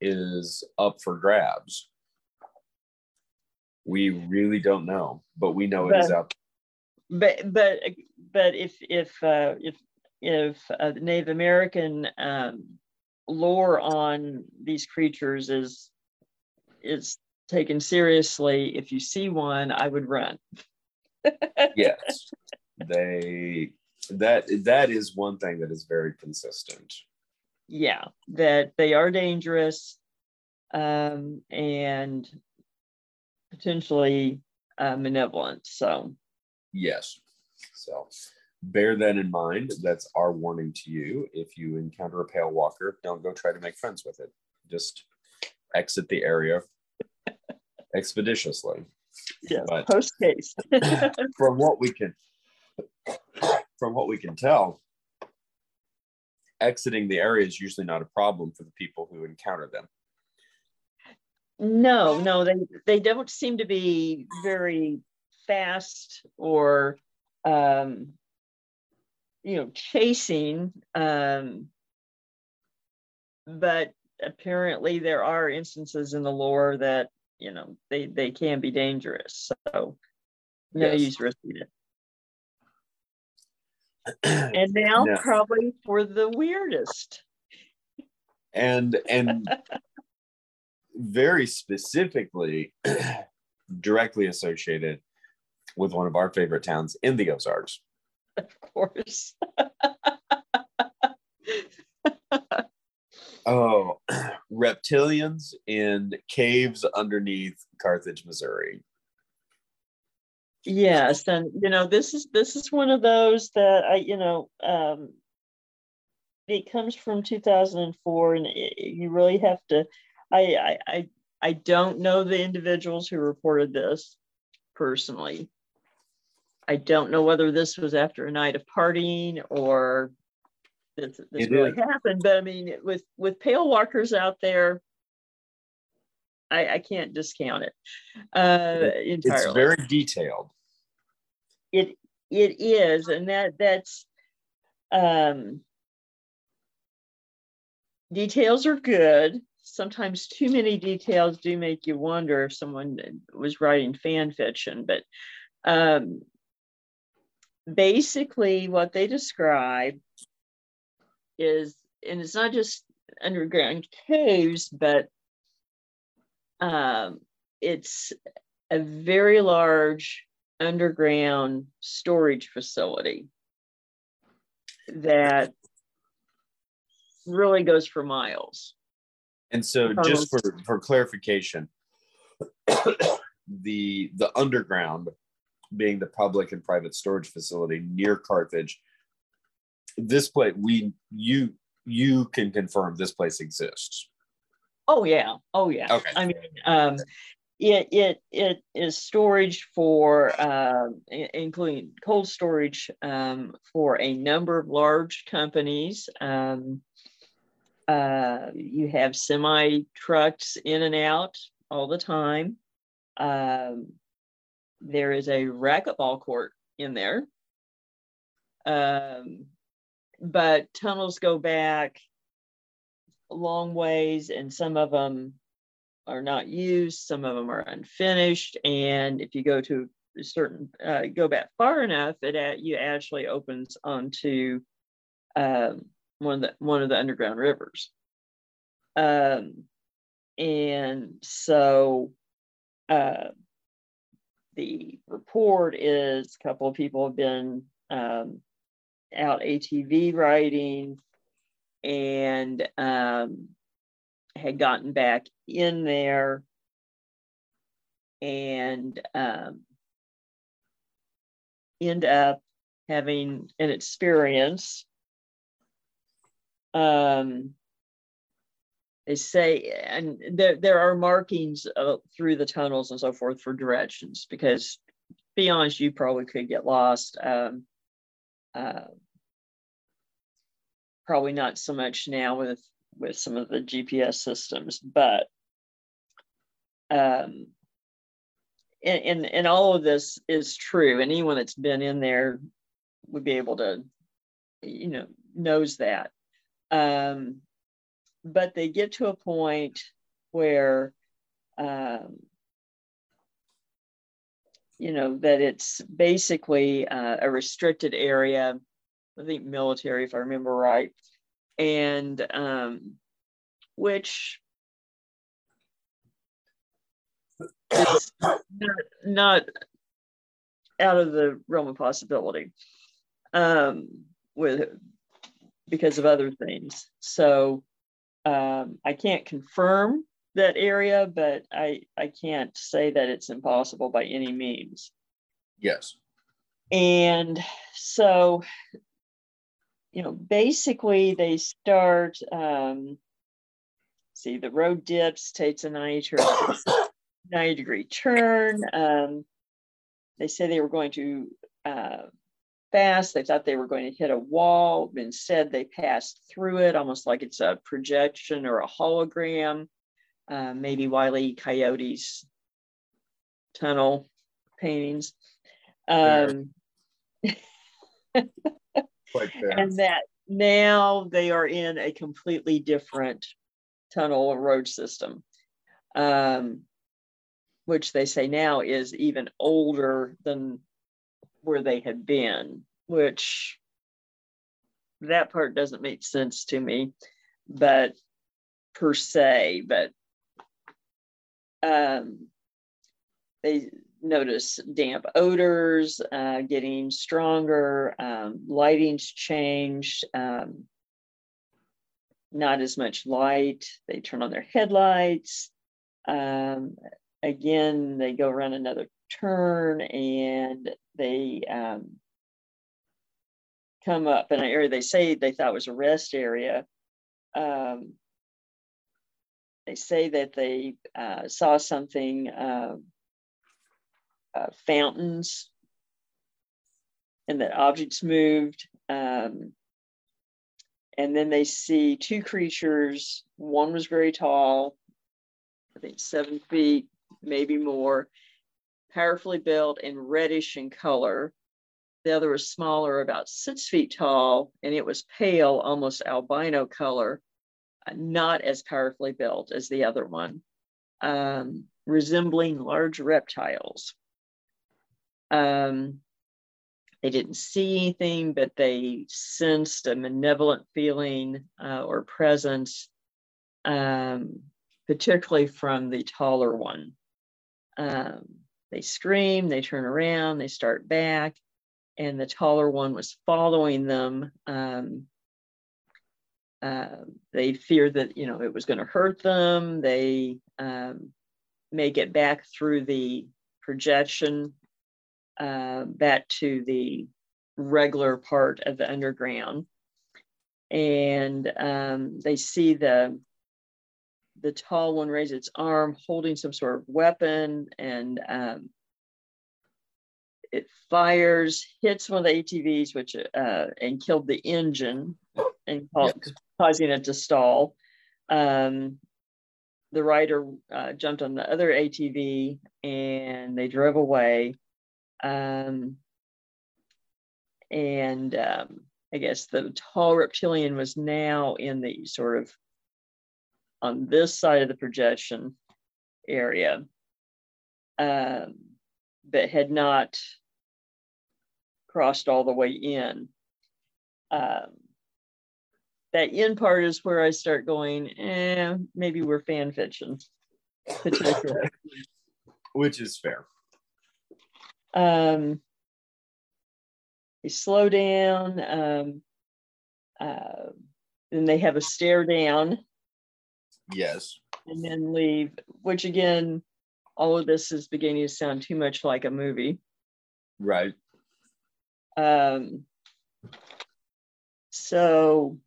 is up for grabs. We really don't know, but we know but, it is up. But but but if if uh, if if uh, Native American um, lore on these creatures is is taken seriously, if you see one, I would run. yes, they that that is one thing that is very consistent yeah, that they are dangerous um, and potentially uh, malevolent. So, yes. So, bear that in mind. That's our warning to you. If you encounter a pale walker, don't go try to make friends with it. Just exit the area expeditiously. Yeah, post case. from what we can, from what we can tell, exiting the area is usually not a problem for the people who encounter them. No, no, they they don't seem to be very fast or um, you know chasing. Um, but apparently, there are instances in the lore that you know they they can be dangerous. So no yes. use risking it. and now yeah. probably for the weirdest and and very specifically directly associated with one of our favorite towns in the Ozarks. Of course. oh, reptilians in caves underneath Carthage, Missouri. Yes, and you know this is this is one of those that I you know um, it comes from 2004, and it, you really have to. I, I I I don't know the individuals who reported this personally. I don't know whether this was after a night of partying or this, this really is. happened. But I mean, with with pale walkers out there, I, I can't discount it uh, entirely. It's very detailed. It it is, and that that's um, details are good. Sometimes too many details do make you wonder if someone was writing fan fiction, but um, basically what they describe is, and it's not just underground caves, but um, it's a very large underground storage facility that really goes for miles. And so, just for, for clarification, the the underground being the public and private storage facility near Carthage, this place we you you can confirm this place exists. Oh yeah, oh yeah. Okay. I mean, um, it it it is storage for uh, including cold storage um, for a number of large companies. Um, uh, you have semi trucks in and out all the time. Um, there is a racquetball court in there. Um, but tunnels go back long ways, and some of them are not used, some of them are unfinished. And if you go to a certain, uh, go back far enough, it you actually opens onto um, one of the one of the underground rivers. Um, and so uh, the report is a couple of people have been um, out ATV riding and um, had gotten back in there and um, end up having an experience um, they say and there, there are markings uh, through the tunnels and so forth for directions because be honest you probably could get lost um, uh, probably not so much now with with some of the gps systems but um, and, and, and all of this is true. Anyone that's been in there would be able to you know knows that um, but they get to a point where, um, you know, that it's basically uh, a restricted area. I think military, if I remember right, and um, which is not, not out of the realm of possibility um, with because of other things. So um, I can't confirm that area, but I, I can't say that it's impossible by any means. Yes. And so, you know, basically they start, um, see, the road dips, takes a 90, 90 degree turn. Um, they say they were going to uh, fast. They thought they were going to hit a wall. Instead, they passed through it almost like it's a projection or a hologram. uh, maybe Wiley. Coyote's tunnel paintings. Um, and that now they are in a completely different tunnel road system, um, which they say now is even older than where they had been, which that part doesn't make sense to me, but per se, but um, they notice damp odors uh, getting stronger, um, lighting's changed, um, not as much light. They turn on their headlights. Um, again, they go around another turn and they um, come up in an area they say they thought was a rest area. Um, they say that they uh, saw something, uh, uh, fountains, and that objects moved. Um, and then they see two creatures. One was very tall, I think seven feet, maybe more, powerfully built and reddish in color. The other was smaller, about six feet tall, and it was pale, almost albino color, not as powerfully built as the other one, um, resembling large reptiles. Um, they didn't see anything, but they sensed a malevolent feeling uh, or presence, um, particularly from the taller one. Um, they scream, they turn around, they start back, and the taller one was following them. Um, uh, they feared that you know it was going to hurt them. They um, may get back through the projection uh, back to the regular part of the underground. And um, they see the the tall one raise its arm, holding some sort of weapon, and um, it fires, hits one of the ATVs, which uh, and killed the engine, and yep. causing it to stall. Um, the rider uh, jumped on the other ATV, and they drove away. Um, and um, I guess the tall reptilian was now in the sort of on this side of the projection area, um, but had not crossed all the way in. Um, that in part is where I start going, eh, maybe we're fan fiction. Which is fair. Um, they slow down, um, uh, and they have a stare down. Yes. And then leave, which again, all of this is beginning to sound too much like a movie. Right. Um, so,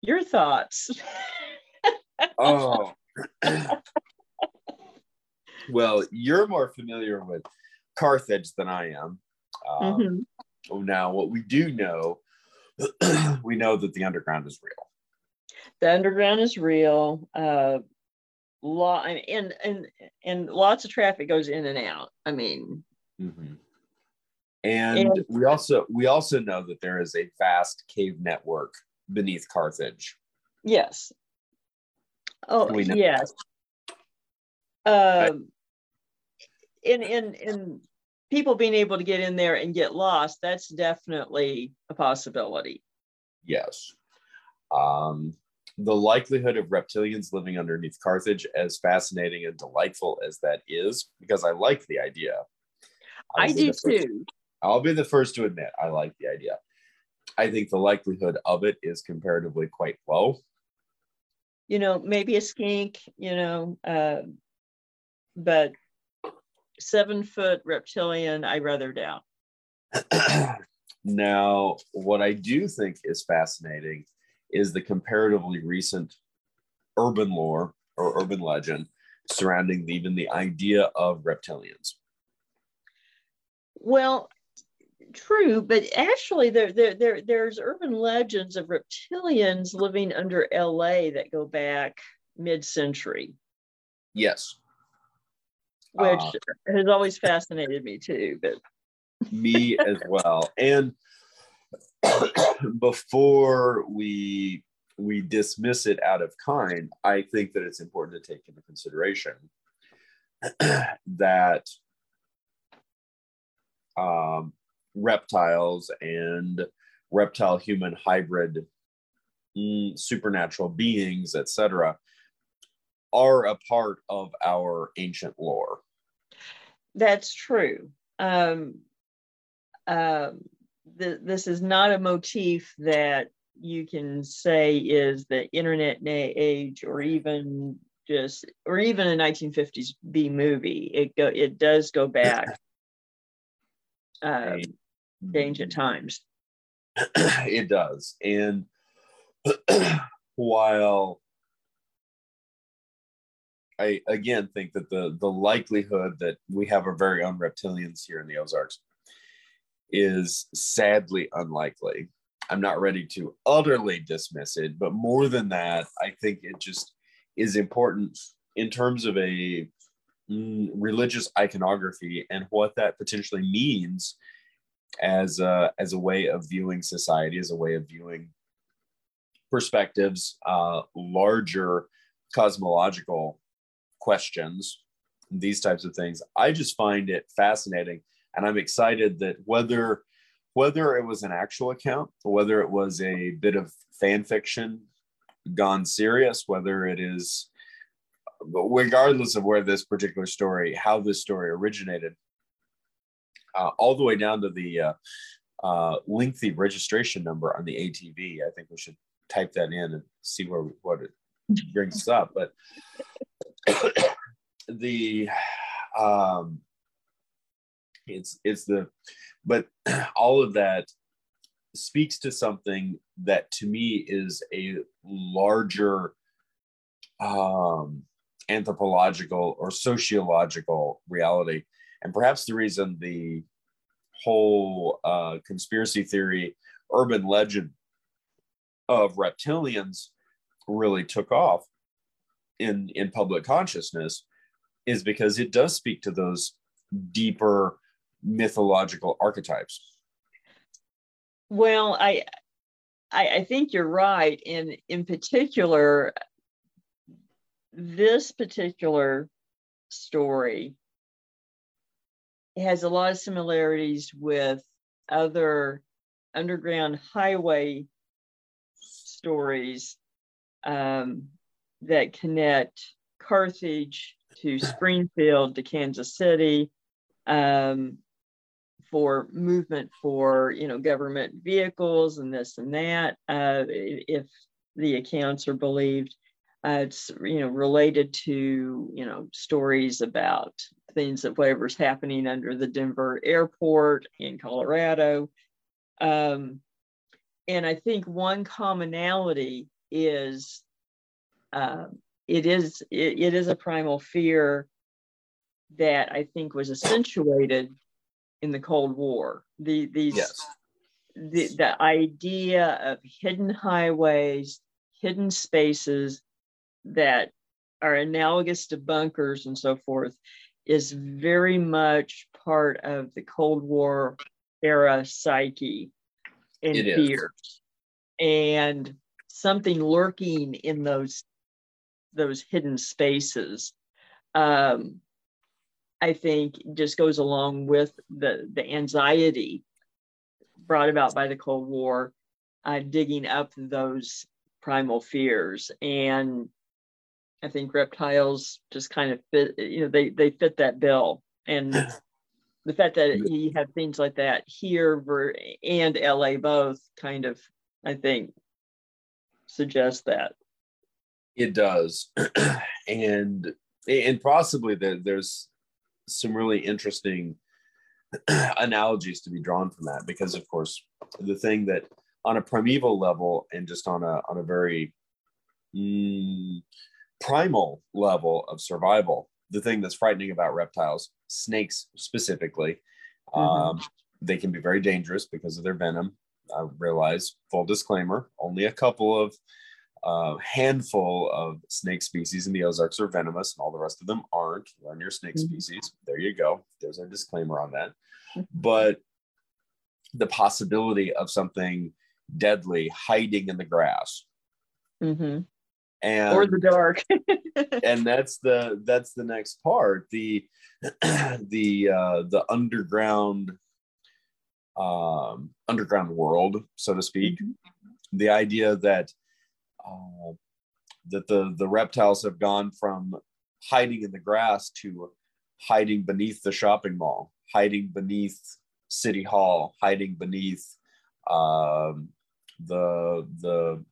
your thoughts? oh, well, you're more familiar with Carthage than I am. Um, mm-hmm. Now, what we do know, we know that the underground is real. The underground is real. Uh, law and and and lots of traffic goes in and out. I mean, mm-hmm. and, and we also we also know that there is a vast cave network beneath Carthage. Yes. Oh, yes. Um, in in in people being able to get in there and get lost, that's definitely a possibility. Yes. Um, the likelihood of reptilians living underneath Carthage, as fascinating and delightful as that is, because I like the idea. I do too. I'll be the first to admit I like the idea. I think the likelihood of it is comparatively quite low. You know, maybe a skink, you know, uh, but seven foot reptilian, I rather doubt. now, what I do think is fascinating is the comparatively recent urban lore or urban legend surrounding even the idea of reptilians. Well, True, but actually, there, there, there, there's urban legends of reptilians living under LA that go back mid-century. Yes, which uh, has always fascinated me too. But me as well. And before we we dismiss it out of kind, I think that it's important to take into consideration that um, reptiles and reptile human hybrid mm, supernatural beings, etc., are a part of our ancient lore. That's true. Um, um, th- this is not a motif that you can say is the internet age or even just or even a 1950s B movie. It go it does go back um, ancient times. it does, and while I again think that the the likelihood that we have our very own reptilians here in the Ozarks is sadly unlikely. I'm not ready to utterly dismiss it, but more than that, I think it just is important in terms of a mm, religious iconography and what that potentially means as a, as a way of viewing society, as a way of viewing perspectives, uh, larger cosmological questions, these types of things. I just find it fascinating and i'm excited that whether whether it was an actual account whether it was a bit of fan fiction gone serious whether it is regardless of where this particular story how this story originated uh, all the way down to the uh, uh, lengthy registration number on the atv i think we should type that in and see where what it brings up. But the um, it's it's the but all of that speaks to something that to me is a larger um, anthropological or sociological reality. And perhaps the reason the whole uh, conspiracy theory urban legend of reptilians really took off in in public consciousness is because it does speak to those deeper mythological archetypes. Well i i, I think you're right and in particular this particular story has a lot of similarities with other underground highway stories um, that connect Carthage to Springfield to Kansas City, um, for movement for you know government vehicles and this and that uh, if the accounts are believed uh, it's you know related to you know stories about things that whatever's happening under the denver airport in colorado. Um, and i think one commonality is uh, it is it, it is a primal fear that i think was accentuated in the Cold War. The these yes. the, the idea of hidden highways, hidden spaces that are analogous to bunkers and so forth is very much part of the Cold War era psyche and it fears. Is. And something lurking in those those hidden spaces. Um, I think just goes along with the, the anxiety brought about by the Cold War, uh, digging up those primal fears. And I think reptiles just kind of fit, you know, they, they fit that bill. And the fact that you have things like that here and LA both kind of, I think, suggests that. It does. and and possibly that there's some really interesting analogies to be drawn from that because of course the thing that on a primeval level and just on a on a very mm, primal level of survival the thing that's frightening about reptiles snakes specifically mm-hmm. um, they can be very dangerous because of their venom. I realize, full disclaimer, only a couple of uh, handful of snake species in the Ozarks are venomous, and all the rest of them aren't. Learn your snake mm-hmm. species. There you go. There's a disclaimer on that. Mm-hmm. But the possibility of something deadly hiding in the grass. Mm-hmm. And, or the dark. and that's the that's the next part. The the uh, the underground um, underground world, so to speak. Mm-hmm. The idea that uh, that the the reptiles have gone from hiding in the grass to hiding beneath the shopping mall, hiding beneath city hall, hiding beneath um, the the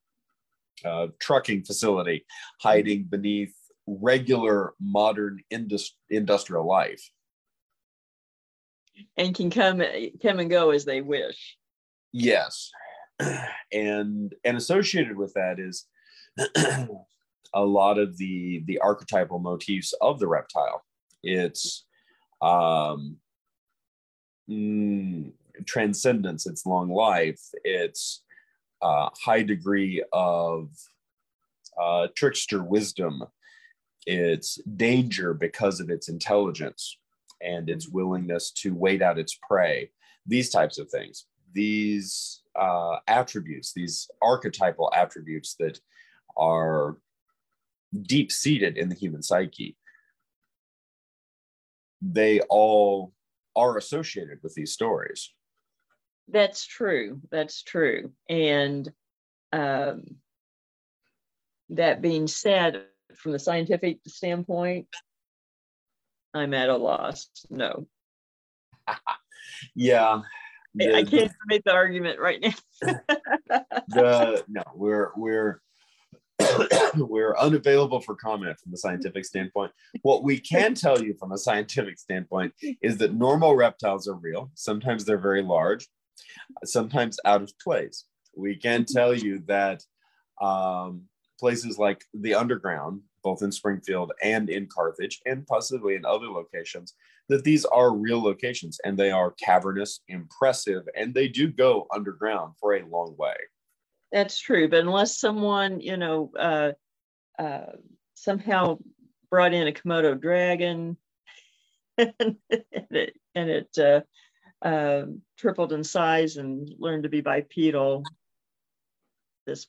uh, trucking facility, hiding beneath regular modern indus- industrial life. And can come come and go as they wish. Yes and and associated with that is a lot of the the archetypal motifs of the reptile. It's um mm, transcendence it's long life it's uh, high degree of uh, trickster wisdom. It's danger because of its intelligence and its willingness to wait out its prey, these types of things, these uh, attributes, these archetypal attributes that are deep seated in the human psyche, they all are associated with these stories. That's true. That's true. And um, that being said, from the scientific standpoint, I'm at a loss. No. yeah. The, I can't make the argument right now. the no, we're we're we're unavailable for comment from the scientific standpoint. What we can tell you from a scientific standpoint is that normal reptiles are real. Sometimes they're very large, sometimes out of place. We can tell you that um, places like the underground both in Springfield and in Carthage, and possibly in other locations, that these are real locations and they are cavernous, impressive, and they do go underground for a long way. That's true, but unless someone, you know, uh, uh, somehow brought in a Komodo dragon and it, and it uh, uh, tripled in size and learned to be bipedal, this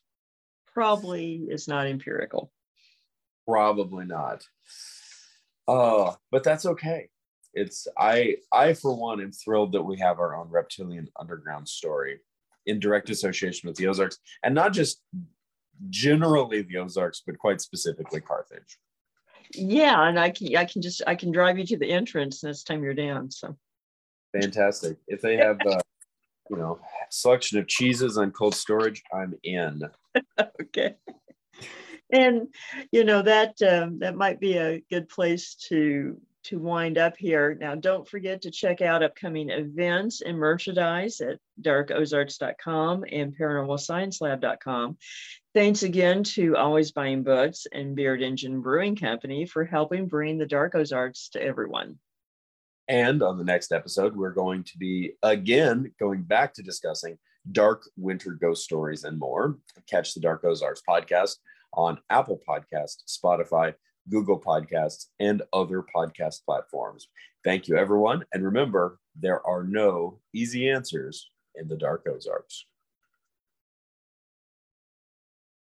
probably is not empirical. Probably not. Uh, but that's okay. It's I I for one am thrilled that we have our own reptilian underground story in direct association with the Ozarks, and not just generally the Ozarks, but quite specifically Carthage. Yeah, and I can I can just I can drive you to the entrance next time you're down. So fantastic. If they have uh, you know selection of cheeses on cold storage, I'm in. okay and you know that um, that might be a good place to to wind up here. Now, don't forget to check out upcoming events and merchandise at darkozarks.com and paranormalsciencelab.com. Thanks again to Always Buying Books and Beard Engine Brewing Company for helping bring the Dark Ozarks to everyone. And on the next episode, we're going to be again going back to discussing dark winter ghost stories and more. Catch the Dark Ozarks podcast on Apple Podcast, Spotify, Google Podcasts, and other podcast platforms. Thank you, everyone. And remember, there are no easy answers in the Dark Ozarks.